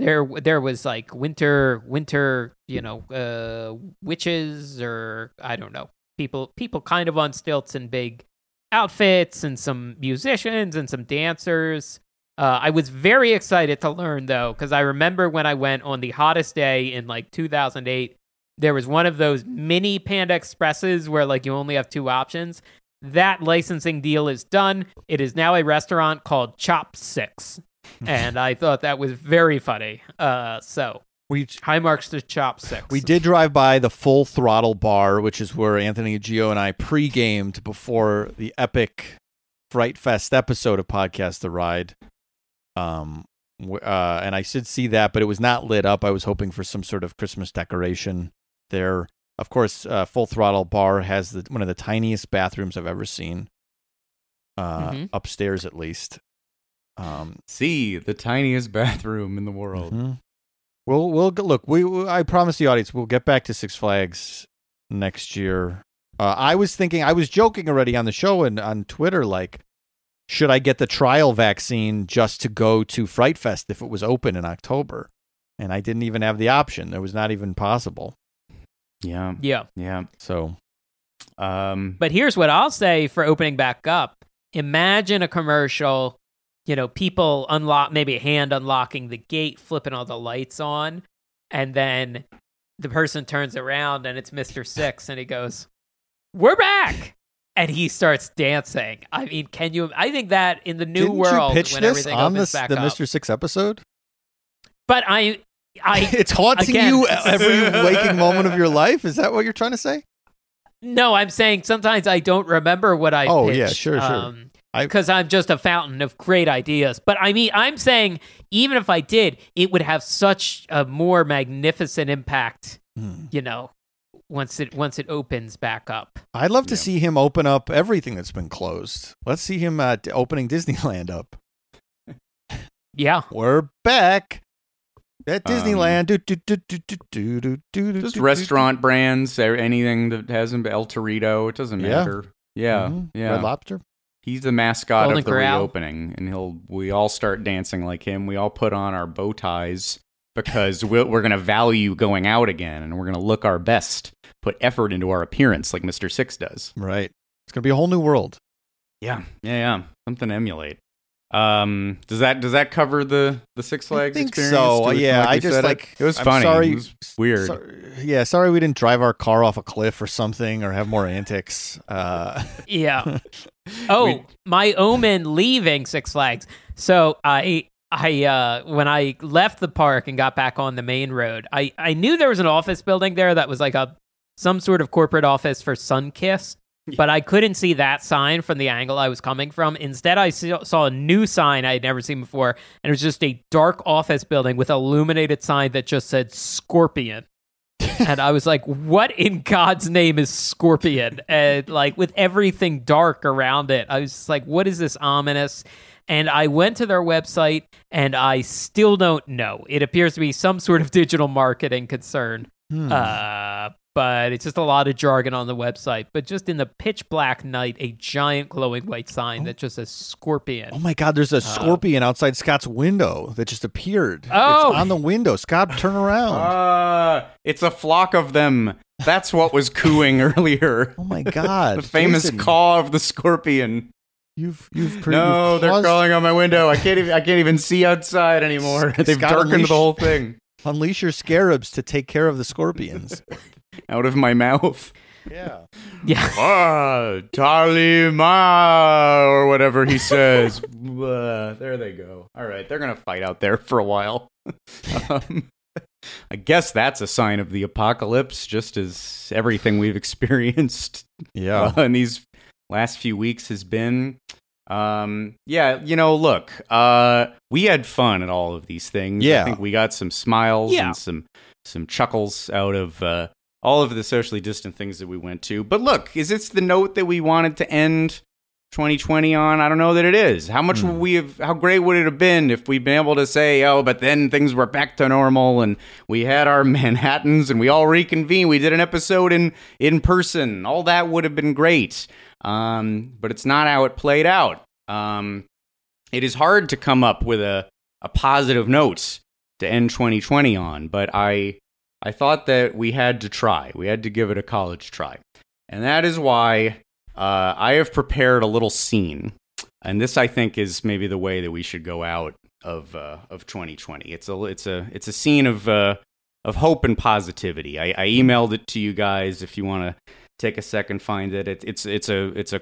there, there was like winter, winter, you know, uh, witches or I don't know, people, people kind of on stilts in big outfits, and some musicians and some dancers. Uh, I was very excited to learn though, because I remember when I went on the hottest day in like 2008 there was one of those mini Panda Expresses where like you only have two options, that licensing deal is done. It is now a restaurant called Chop Six, and I thought that was very funny. Uh, so
We
high marks to Chop Six.
we did drive by the Full Throttle Bar, which is where Anthony Gio and I pre-gamed before the epic Fright Fest episode of Podcast The Ride. Um, uh, and I did see that, but it was not lit up. I was hoping for some sort of Christmas decoration there. Of course, uh, Full Throttle Bar has the, one of the tiniest bathrooms I've ever seen, uh,
Mhm.
upstairs at least. Um,
See, the tiniest bathroom in the world.
Mhm. We'll we'll look. We, we I promise the audience we'll get back to Six Flags next year. Uh, I was thinking I was joking already on the show and on Twitter like, should I get the trial vaccine just to go to Fright Fest if it was open in October? And I didn't even have the option. It was not even possible.
Yeah,
Yeah.
yeah.
So
Um,
But here's what I'll say for opening back up. Imagine a commercial, you know, people unlock maybe a hand unlocking the gate, flipping all the lights on, and then the person turns around and it's Mr. Six and he goes, "We're back." And he starts dancing. I mean, can you I think that in the new
didn't
world
you pitch
when
this
everything
on this,
back
the
up.
Mr. Six episode?
But I I
it's haunting
again-
you every waking moment of your life. Is that what you're trying to say?
No, I'm saying sometimes I don't remember what I.
Oh, yeah, sure, sure.
Um, because I'm just a fountain of great ideas. But I mean, I'm saying even if I did, it would have such a more magnificent impact.
Hmm.
You know, once it once it opens back up.
I'd love to see him open up everything that's been closed. Let's see him uh, opening Disneyland up.
Yeah,
We're back at
Um,
Disneyland. Do, do, do, do, do, do, do, do,
just
do,
restaurant brands, anything that hasn't El Torito. It doesn't
Yeah.
matter. Yeah,
Mhm.
yeah.
Red Lobster.
He's the mascot
Golden
of the
Corral.
reopening, and he'll. We all start dancing like him. We all put on our bow ties because we're, we're going to value going out again, and we're going to look our best, put effort into our appearance, like Mister Six does.
Right. It's gonna be a whole new world.
Yeah, yeah, yeah. Something to emulate. Um, does that does that cover the the Six Flags I
think
experience?
so.
Do we-
Yeah, I just
said it?
like.
it was
I'm
funny.
Sorry,
It was weird.
so- yeah, sorry we didn't drive our car off a cliff or something, or have more antics. Uh,
yeah. Oh,
We-
my omen leaving Six Flags. So I I uh when I left the park and got back on the main road, I I knew there was an office building there that was like a some sort of corporate office for Sunkist, but I couldn't see that sign from the angle I was coming from. Instead, I saw a new sign I had never seen before, and it was just a dark office building with a illuminated sign that just said Scorpion. and I was like, "What in God's name is Scorpion?" And like with everything dark around it, I was just like, "What is this ominous?" And I went to their website, and I still don't know. It appears to be some sort of digital marketing concern,
hmm.
uh, but it's just a lot of jargon on the website. But just in the pitch black night, a giant glowing white sign that just says "Scorpion."
Oh my God! There's a scorpion outside Scott's window that just appeared.
Oh!
it's on the window. Scott, turn around.
Ah, it's a flock of them. That's what was cooing earlier.
oh my God!
the famous
Jason,
caw of the scorpion.
You've you've pre-
no,
you've
they're
caused-
crawling on my window. I can't even. I can't even see outside anymore. They've
Scott
darkened
unleashed-
the whole thing
Unleash your scarabs to take care of the scorpions.
out of my mouth.
yeah.
Yeah.
Ah, Talima, or whatever he says. There they go. All right, they're gonna fight out there for a while. um, I guess that's a sign of the apocalypse, just as everything we've experienced
Yeah.
uh, in these last few weeks has been. Um, yeah, you know, look, uh, we had fun at all of these things.
Yeah.
I think we got some smiles
Yeah.
and some some chuckles out of uh, all of the socially distant things that we went to. But look, is this the note that we wanted to end 2020 on? I don't know that it is. How much would we have? How great would it have been if we'd been able to say, "Oh, but then things were back to normal and we had our Manhattan's and we all reconvened. We did an episode in in person. All that would have been great." Um, but it's not how it played out. Um, it is hard to come up with a, a positive note to end 2020 on, but I I thought that we had to try. We had to give it a college try. And that is why uh, I have prepared a little scene. And this I think is maybe the way that we should go out of uh, of 2020. It's a it's a it's a scene of uh, of hope and positivity. I, I emailed it to you guys if you want to take a second find it. it it's it's a it's a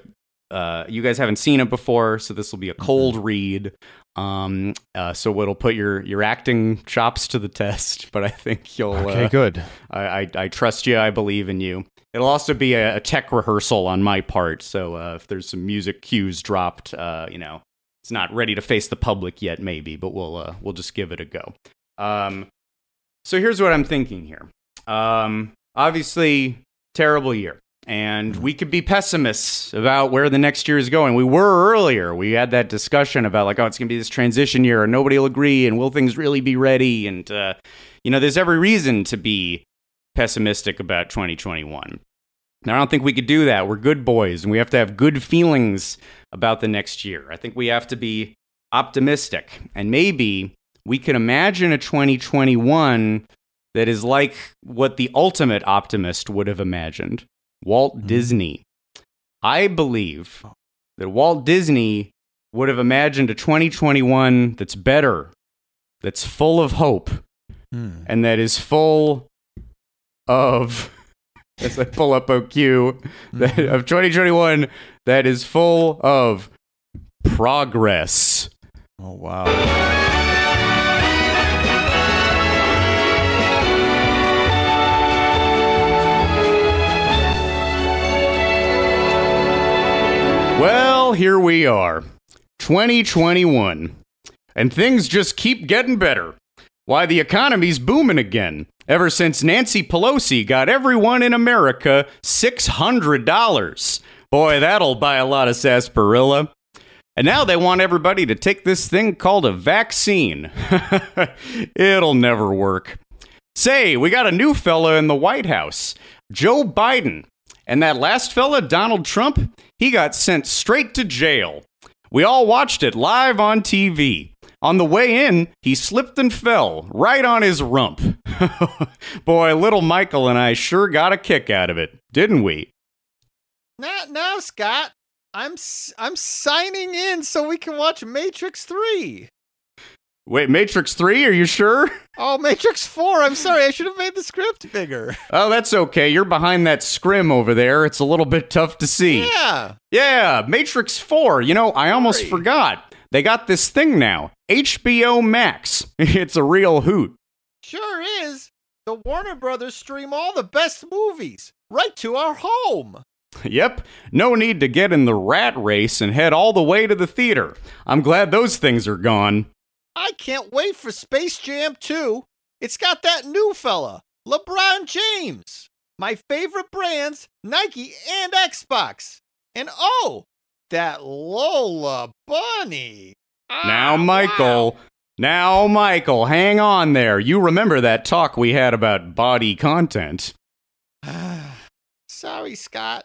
uh, you guys haven't seen it before, so this will be a cold read. Um, uh, so it'll put your your acting chops to the test. But I think you'll.
Okay,
uh,
good.
I, I I trust you. I believe in you. It'll also be a, a tech rehearsal on my part. So uh, if there's some music cues dropped, uh, you know, it's not ready to face the public yet, maybe, but we'll uh, we'll just give it a go. Um, so here's what I'm thinking here. Um, obviously, terrible year. And we could be pessimists about where the next year is going. We were earlier. We had that discussion about, like, oh, it's going to be this transition year and nobody will agree. And will things really be ready? And, uh, you know, there's every reason to be pessimistic about 2021. Now, I don't think we could do that. We're good boys and we have to have good feelings about the next year. I think we have to be optimistic. And maybe we can imagine a 2021 that is like what the ultimate optimist would have imagined Walt Disney. I believe that Walt Disney would have imagined a 2021 that's better, that's full of hope,
Hmm.
and that is full of, as I pull up OQ, that, of 2021 that is full of progress.
Oh wow.
Well, here we are, 2021, and things just keep getting better. Why, the economy's booming again. Ever since Nancy Pelosi got everyone in America $600. Boy, that'll buy a lot of sarsaparilla. And now they want everybody to take this thing called a vaccine. It'll never work. Say, we got a new fella in the White House, Joe Biden. And that last fella, Donald Trump, he got sent straight to jail. We all watched it live on TV. On the way in, he slipped and fell right on his rump. Boy, little Michael and I sure got a kick out of it, didn't we?
Now, now, Scott, I'm I'm signing in so we can watch Matrix Three.
Wait, Matrix 3, are you sure?
Oh, Matrix Four. I'm sorry, I should have made the script bigger.
Oh, that's okay. You're behind that scrim over there. It's a little bit tough to see.
Yeah.
Yeah, Matrix 4. You know, I almost
Sorry.
forgot. They got this thing now HBO Max. It's a real hoot.
Sure is. The Warner Brothers stream all the best movies right to our home.
Yep, no need to get in the rat race and head all the way to the theater. I'm glad those things are gone.
I can't wait for Space Jam 2. It's got that new fella, LeBron James. My favorite brands, Nike and Xbox. And oh, that Lola Bunny.
Now,
Ah,
Michael. Now, Michael, hang on there. You remember that talk we had about body content.
Sorry, Scott.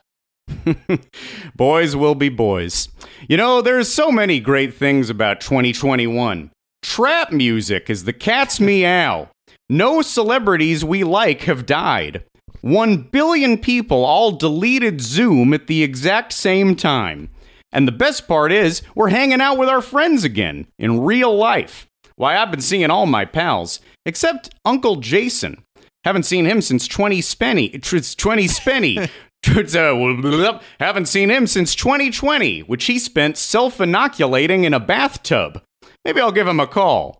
boys will be boys. You know, there's so many great things about 2021. Trap music is the cat's meow. No celebrities we like have died. One billion people all deleted Zoom at the exact same time. And the best part is, we're hanging out with our friends again, in real life. Why, I've been seeing all my pals, except Uncle Jason. Haven't seen him since 20 Spenny. It's 20 Spenny. Uh, haven't seen him since 2020, which he spent self inoculating in a bathtub. Maybe I'll give him a call.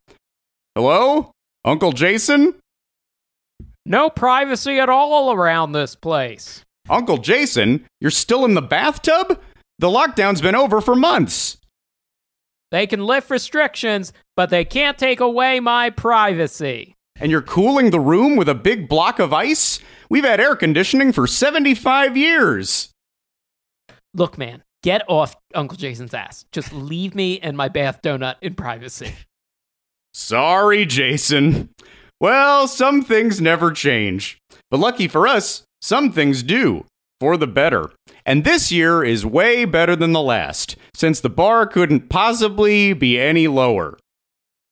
Hello? Uncle Jason?
No privacy at all around this place.
Uncle Jason, you're still in the bathtub? The lockdown's been over for months.
They can lift restrictions, but they can't take away my privacy.
And you're cooling the room with a big block of ice? We've had air conditioning for 75 years.
Look, man, get off Uncle Jason's ass. Just leave me and my bath donut in privacy.
Sorry, Jason. Well, some things never change. But lucky for us, some things do. For the better. And this year is way better than the last, since the bar couldn't possibly be any lower.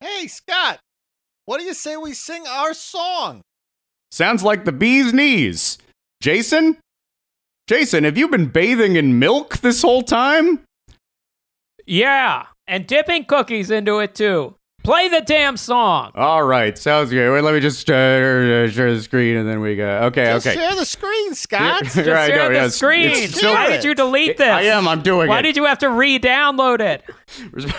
Hey, Scott, what do you say we sing our song?
Sounds like the bee's knees. Jason? Jason, have you been bathing in milk this whole time?
Yeah, and dipping cookies into it too. Play the damn song.
All right, sounds good. Wait, let me just uh, share the screen and then we go. Okay,
Just
okay.
share the screen, Scott.
Just
Right,
share
no,
the
yes,
screen.
it's still-
Why did you delete this?
I am. I'm doing
Why
it.
Why did you have to re-download it?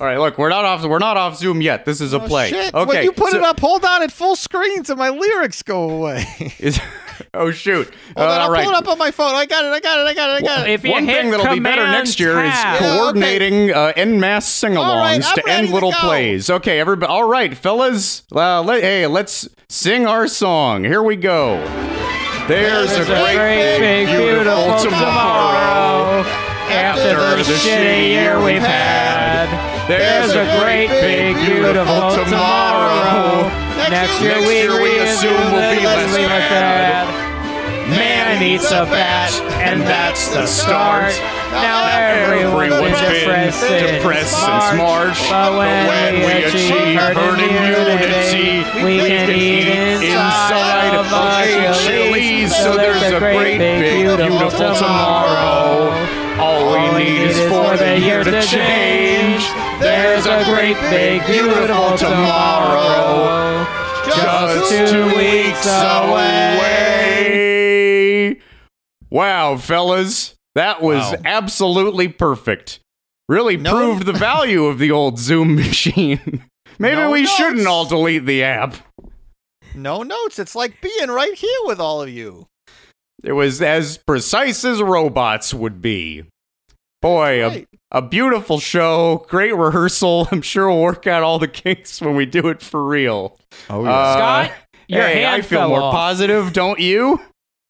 All right, look, we're not off. We're not off Zoom yet. This is a
Oh,
play.
shit.
Okay,
When you put
so-
it up, hold on at full screen so my lyrics go away.
Is, oh shoot!
Hold on, I'll
right.
pull it up on my phone. I got it. I got it. I got it. I got it.
If you
One
hit
thing that'll be better next year
tab.
is
Yeah, okay.
coordinating uh, en masse sing-alongs
All right, I'm
to end
to
little
go.
plays. Okay, everybody. All right, fellas. Uh, let, hey, let's sing our song. Here we go. There's,
There's
a great, big, beautiful, tomorrow.
After the shitty year we've had, there's a great big beautiful tomorrow. Next year we assume we'll be less bad. Man eats a bat, and that's the start. Now everyone's been depressed since
depressed since March.
But when, we achieve herd immunity, we can eat inside of a Chili's. So there's a great big beautiful tomorrow. All we need is for the year to change. There's a great big beautiful tomorrow. Just two weeks away.
Wow, fellas, that was
Wow.
absolutely perfect. Really
No-
proved the value of the old Zoom machine. Maybe
No
we
notes.
shouldn't all delete the app.
No notes. It's like being right here with all of you.
It was as precise as robots would be. Boy,
Right.
A beautiful show, great rehearsal. I'm sure we'll work out all the kinks when we do it for real.
Oh
Uh,
Scott, your
hey,
hand
I feel
fell
more
off.
positive, don't you?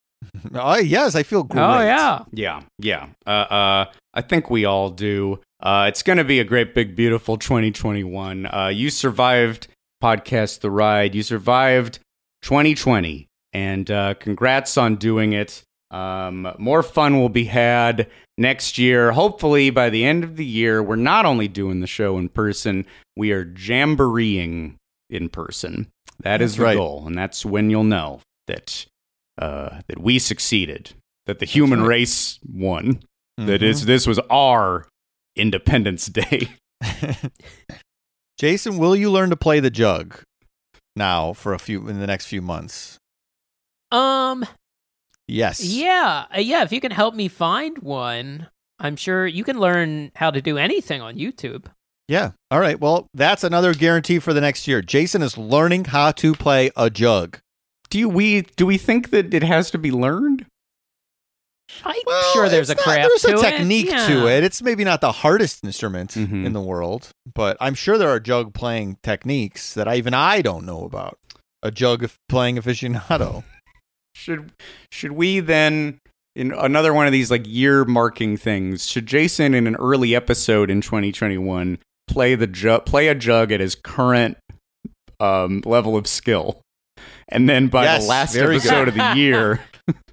oh yes, I feel great.
Oh yeah.
Yeah, yeah. Uh, uh, I think we all do. Uh, it's going to be a great, big, beautiful 2021. Uh, you survived podcast the ride. You survived 2020, and uh, congrats on doing it. Um, more fun will be had next year. Hopefully, by the end of the year, we're not only doing the show in person, we are jamboreeing in person. That is
That's
the
right.
goal, and that's when you'll know that uh, that we succeeded, that the human
right.
race won,
Mm-hmm.
that is this was our Independence Day.
Jason, will you learn to play the jug now for a few in the next few months?
Um.
Yes.
Yeah. Uh, yeah. If you can help me find one, I'm sure you can learn how to do anything on YouTube.
Yeah. All right. Well, that's another guarantee for the next year. Jason is learning how to play a jug.
Do you, we do we think that it has to be learned?
I'm
Well,
sure there's a
not-
craft
There's
to
a
it.
technique
Yeah.
to it. It's maybe not the hardest instrument
Mhm.
in the world, but I'm sure there are jug playing techniques that I, even I don't know about. A jug of playing aficionado.
Should should we then in another one of these like year marking things? Should Jason in an early episode in 2021 play the jug play a jug at his current um, level of skill, and then by
Yes,
the last episode
good.
of the year,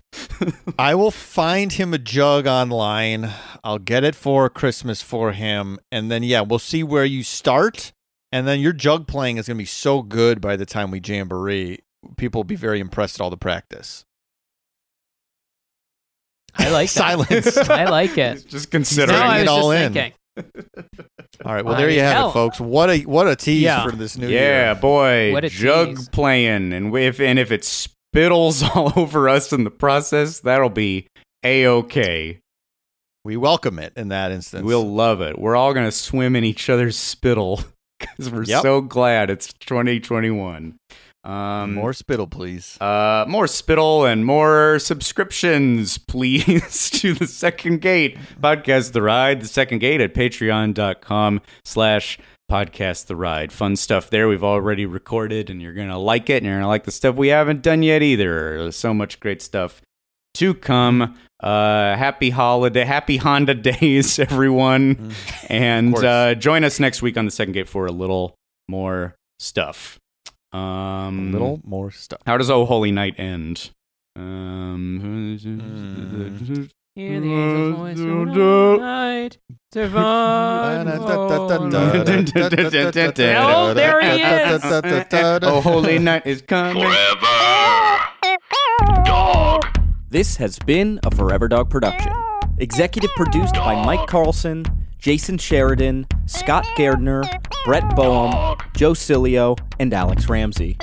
I will find him a jug online. I'll get it for Christmas for him, and then yeah, we'll see where you start. And then your jug playing is going to be so good by the time we jamboree. People will be very impressed at all the practice.
I like.
Silence.
I like it.
just considering
No,
it all
just
in.
thinking.
All right, well
I
there you have
hell.
it, folks. What a what a tease
Yeah.
for this new
yeah,
year.
Yeah, boy,
What a
jug
tease.
playing, and if and if it spittles all over us in the process, that'll be a okay.
We welcome it in that instance.
We'll love it. We're all gonna swim in each other's spittle because we're
Yep.
so glad it's 2021. Um,
more spittle, please.
uh, more spittle and more subscriptions, please, to the second gate podcast the ride the second gate at patreon.com slash podcast the ride. Fun stuff there. We've already recorded and you're gonna like it and you're gonna like the stuff we haven't done yet either. There's so much great stuff to come. Uh happy holiday happy honda days everyone. And uh join us next week on the second gate for a little more stuff
A
um
little more stuff.
how does Oh Holy Night end? Um,
Mm.
Hear the angel's voice in the night. Divine. Oh, there he is.
oh Holy Night is coming. Forever. Dog.
This has been a Forever Dog production. Executive produced by Mike Carlson, Jason Sheridan, Scott Gairdner, Brett Boehm, Joe Cilio, and Alex Ramsey.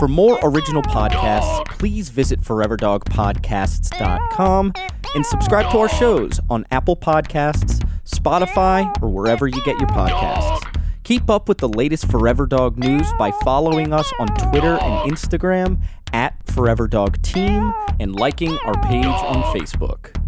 For more original podcasts, please visit foreverdogpodcasts.com and subscribe to our shows on Apple Podcasts, Spotify, or wherever you get your podcasts. Keep up with the latest Forever Dog news by following us on Twitter and Instagram at Forever Dog Team and liking our page on Facebook.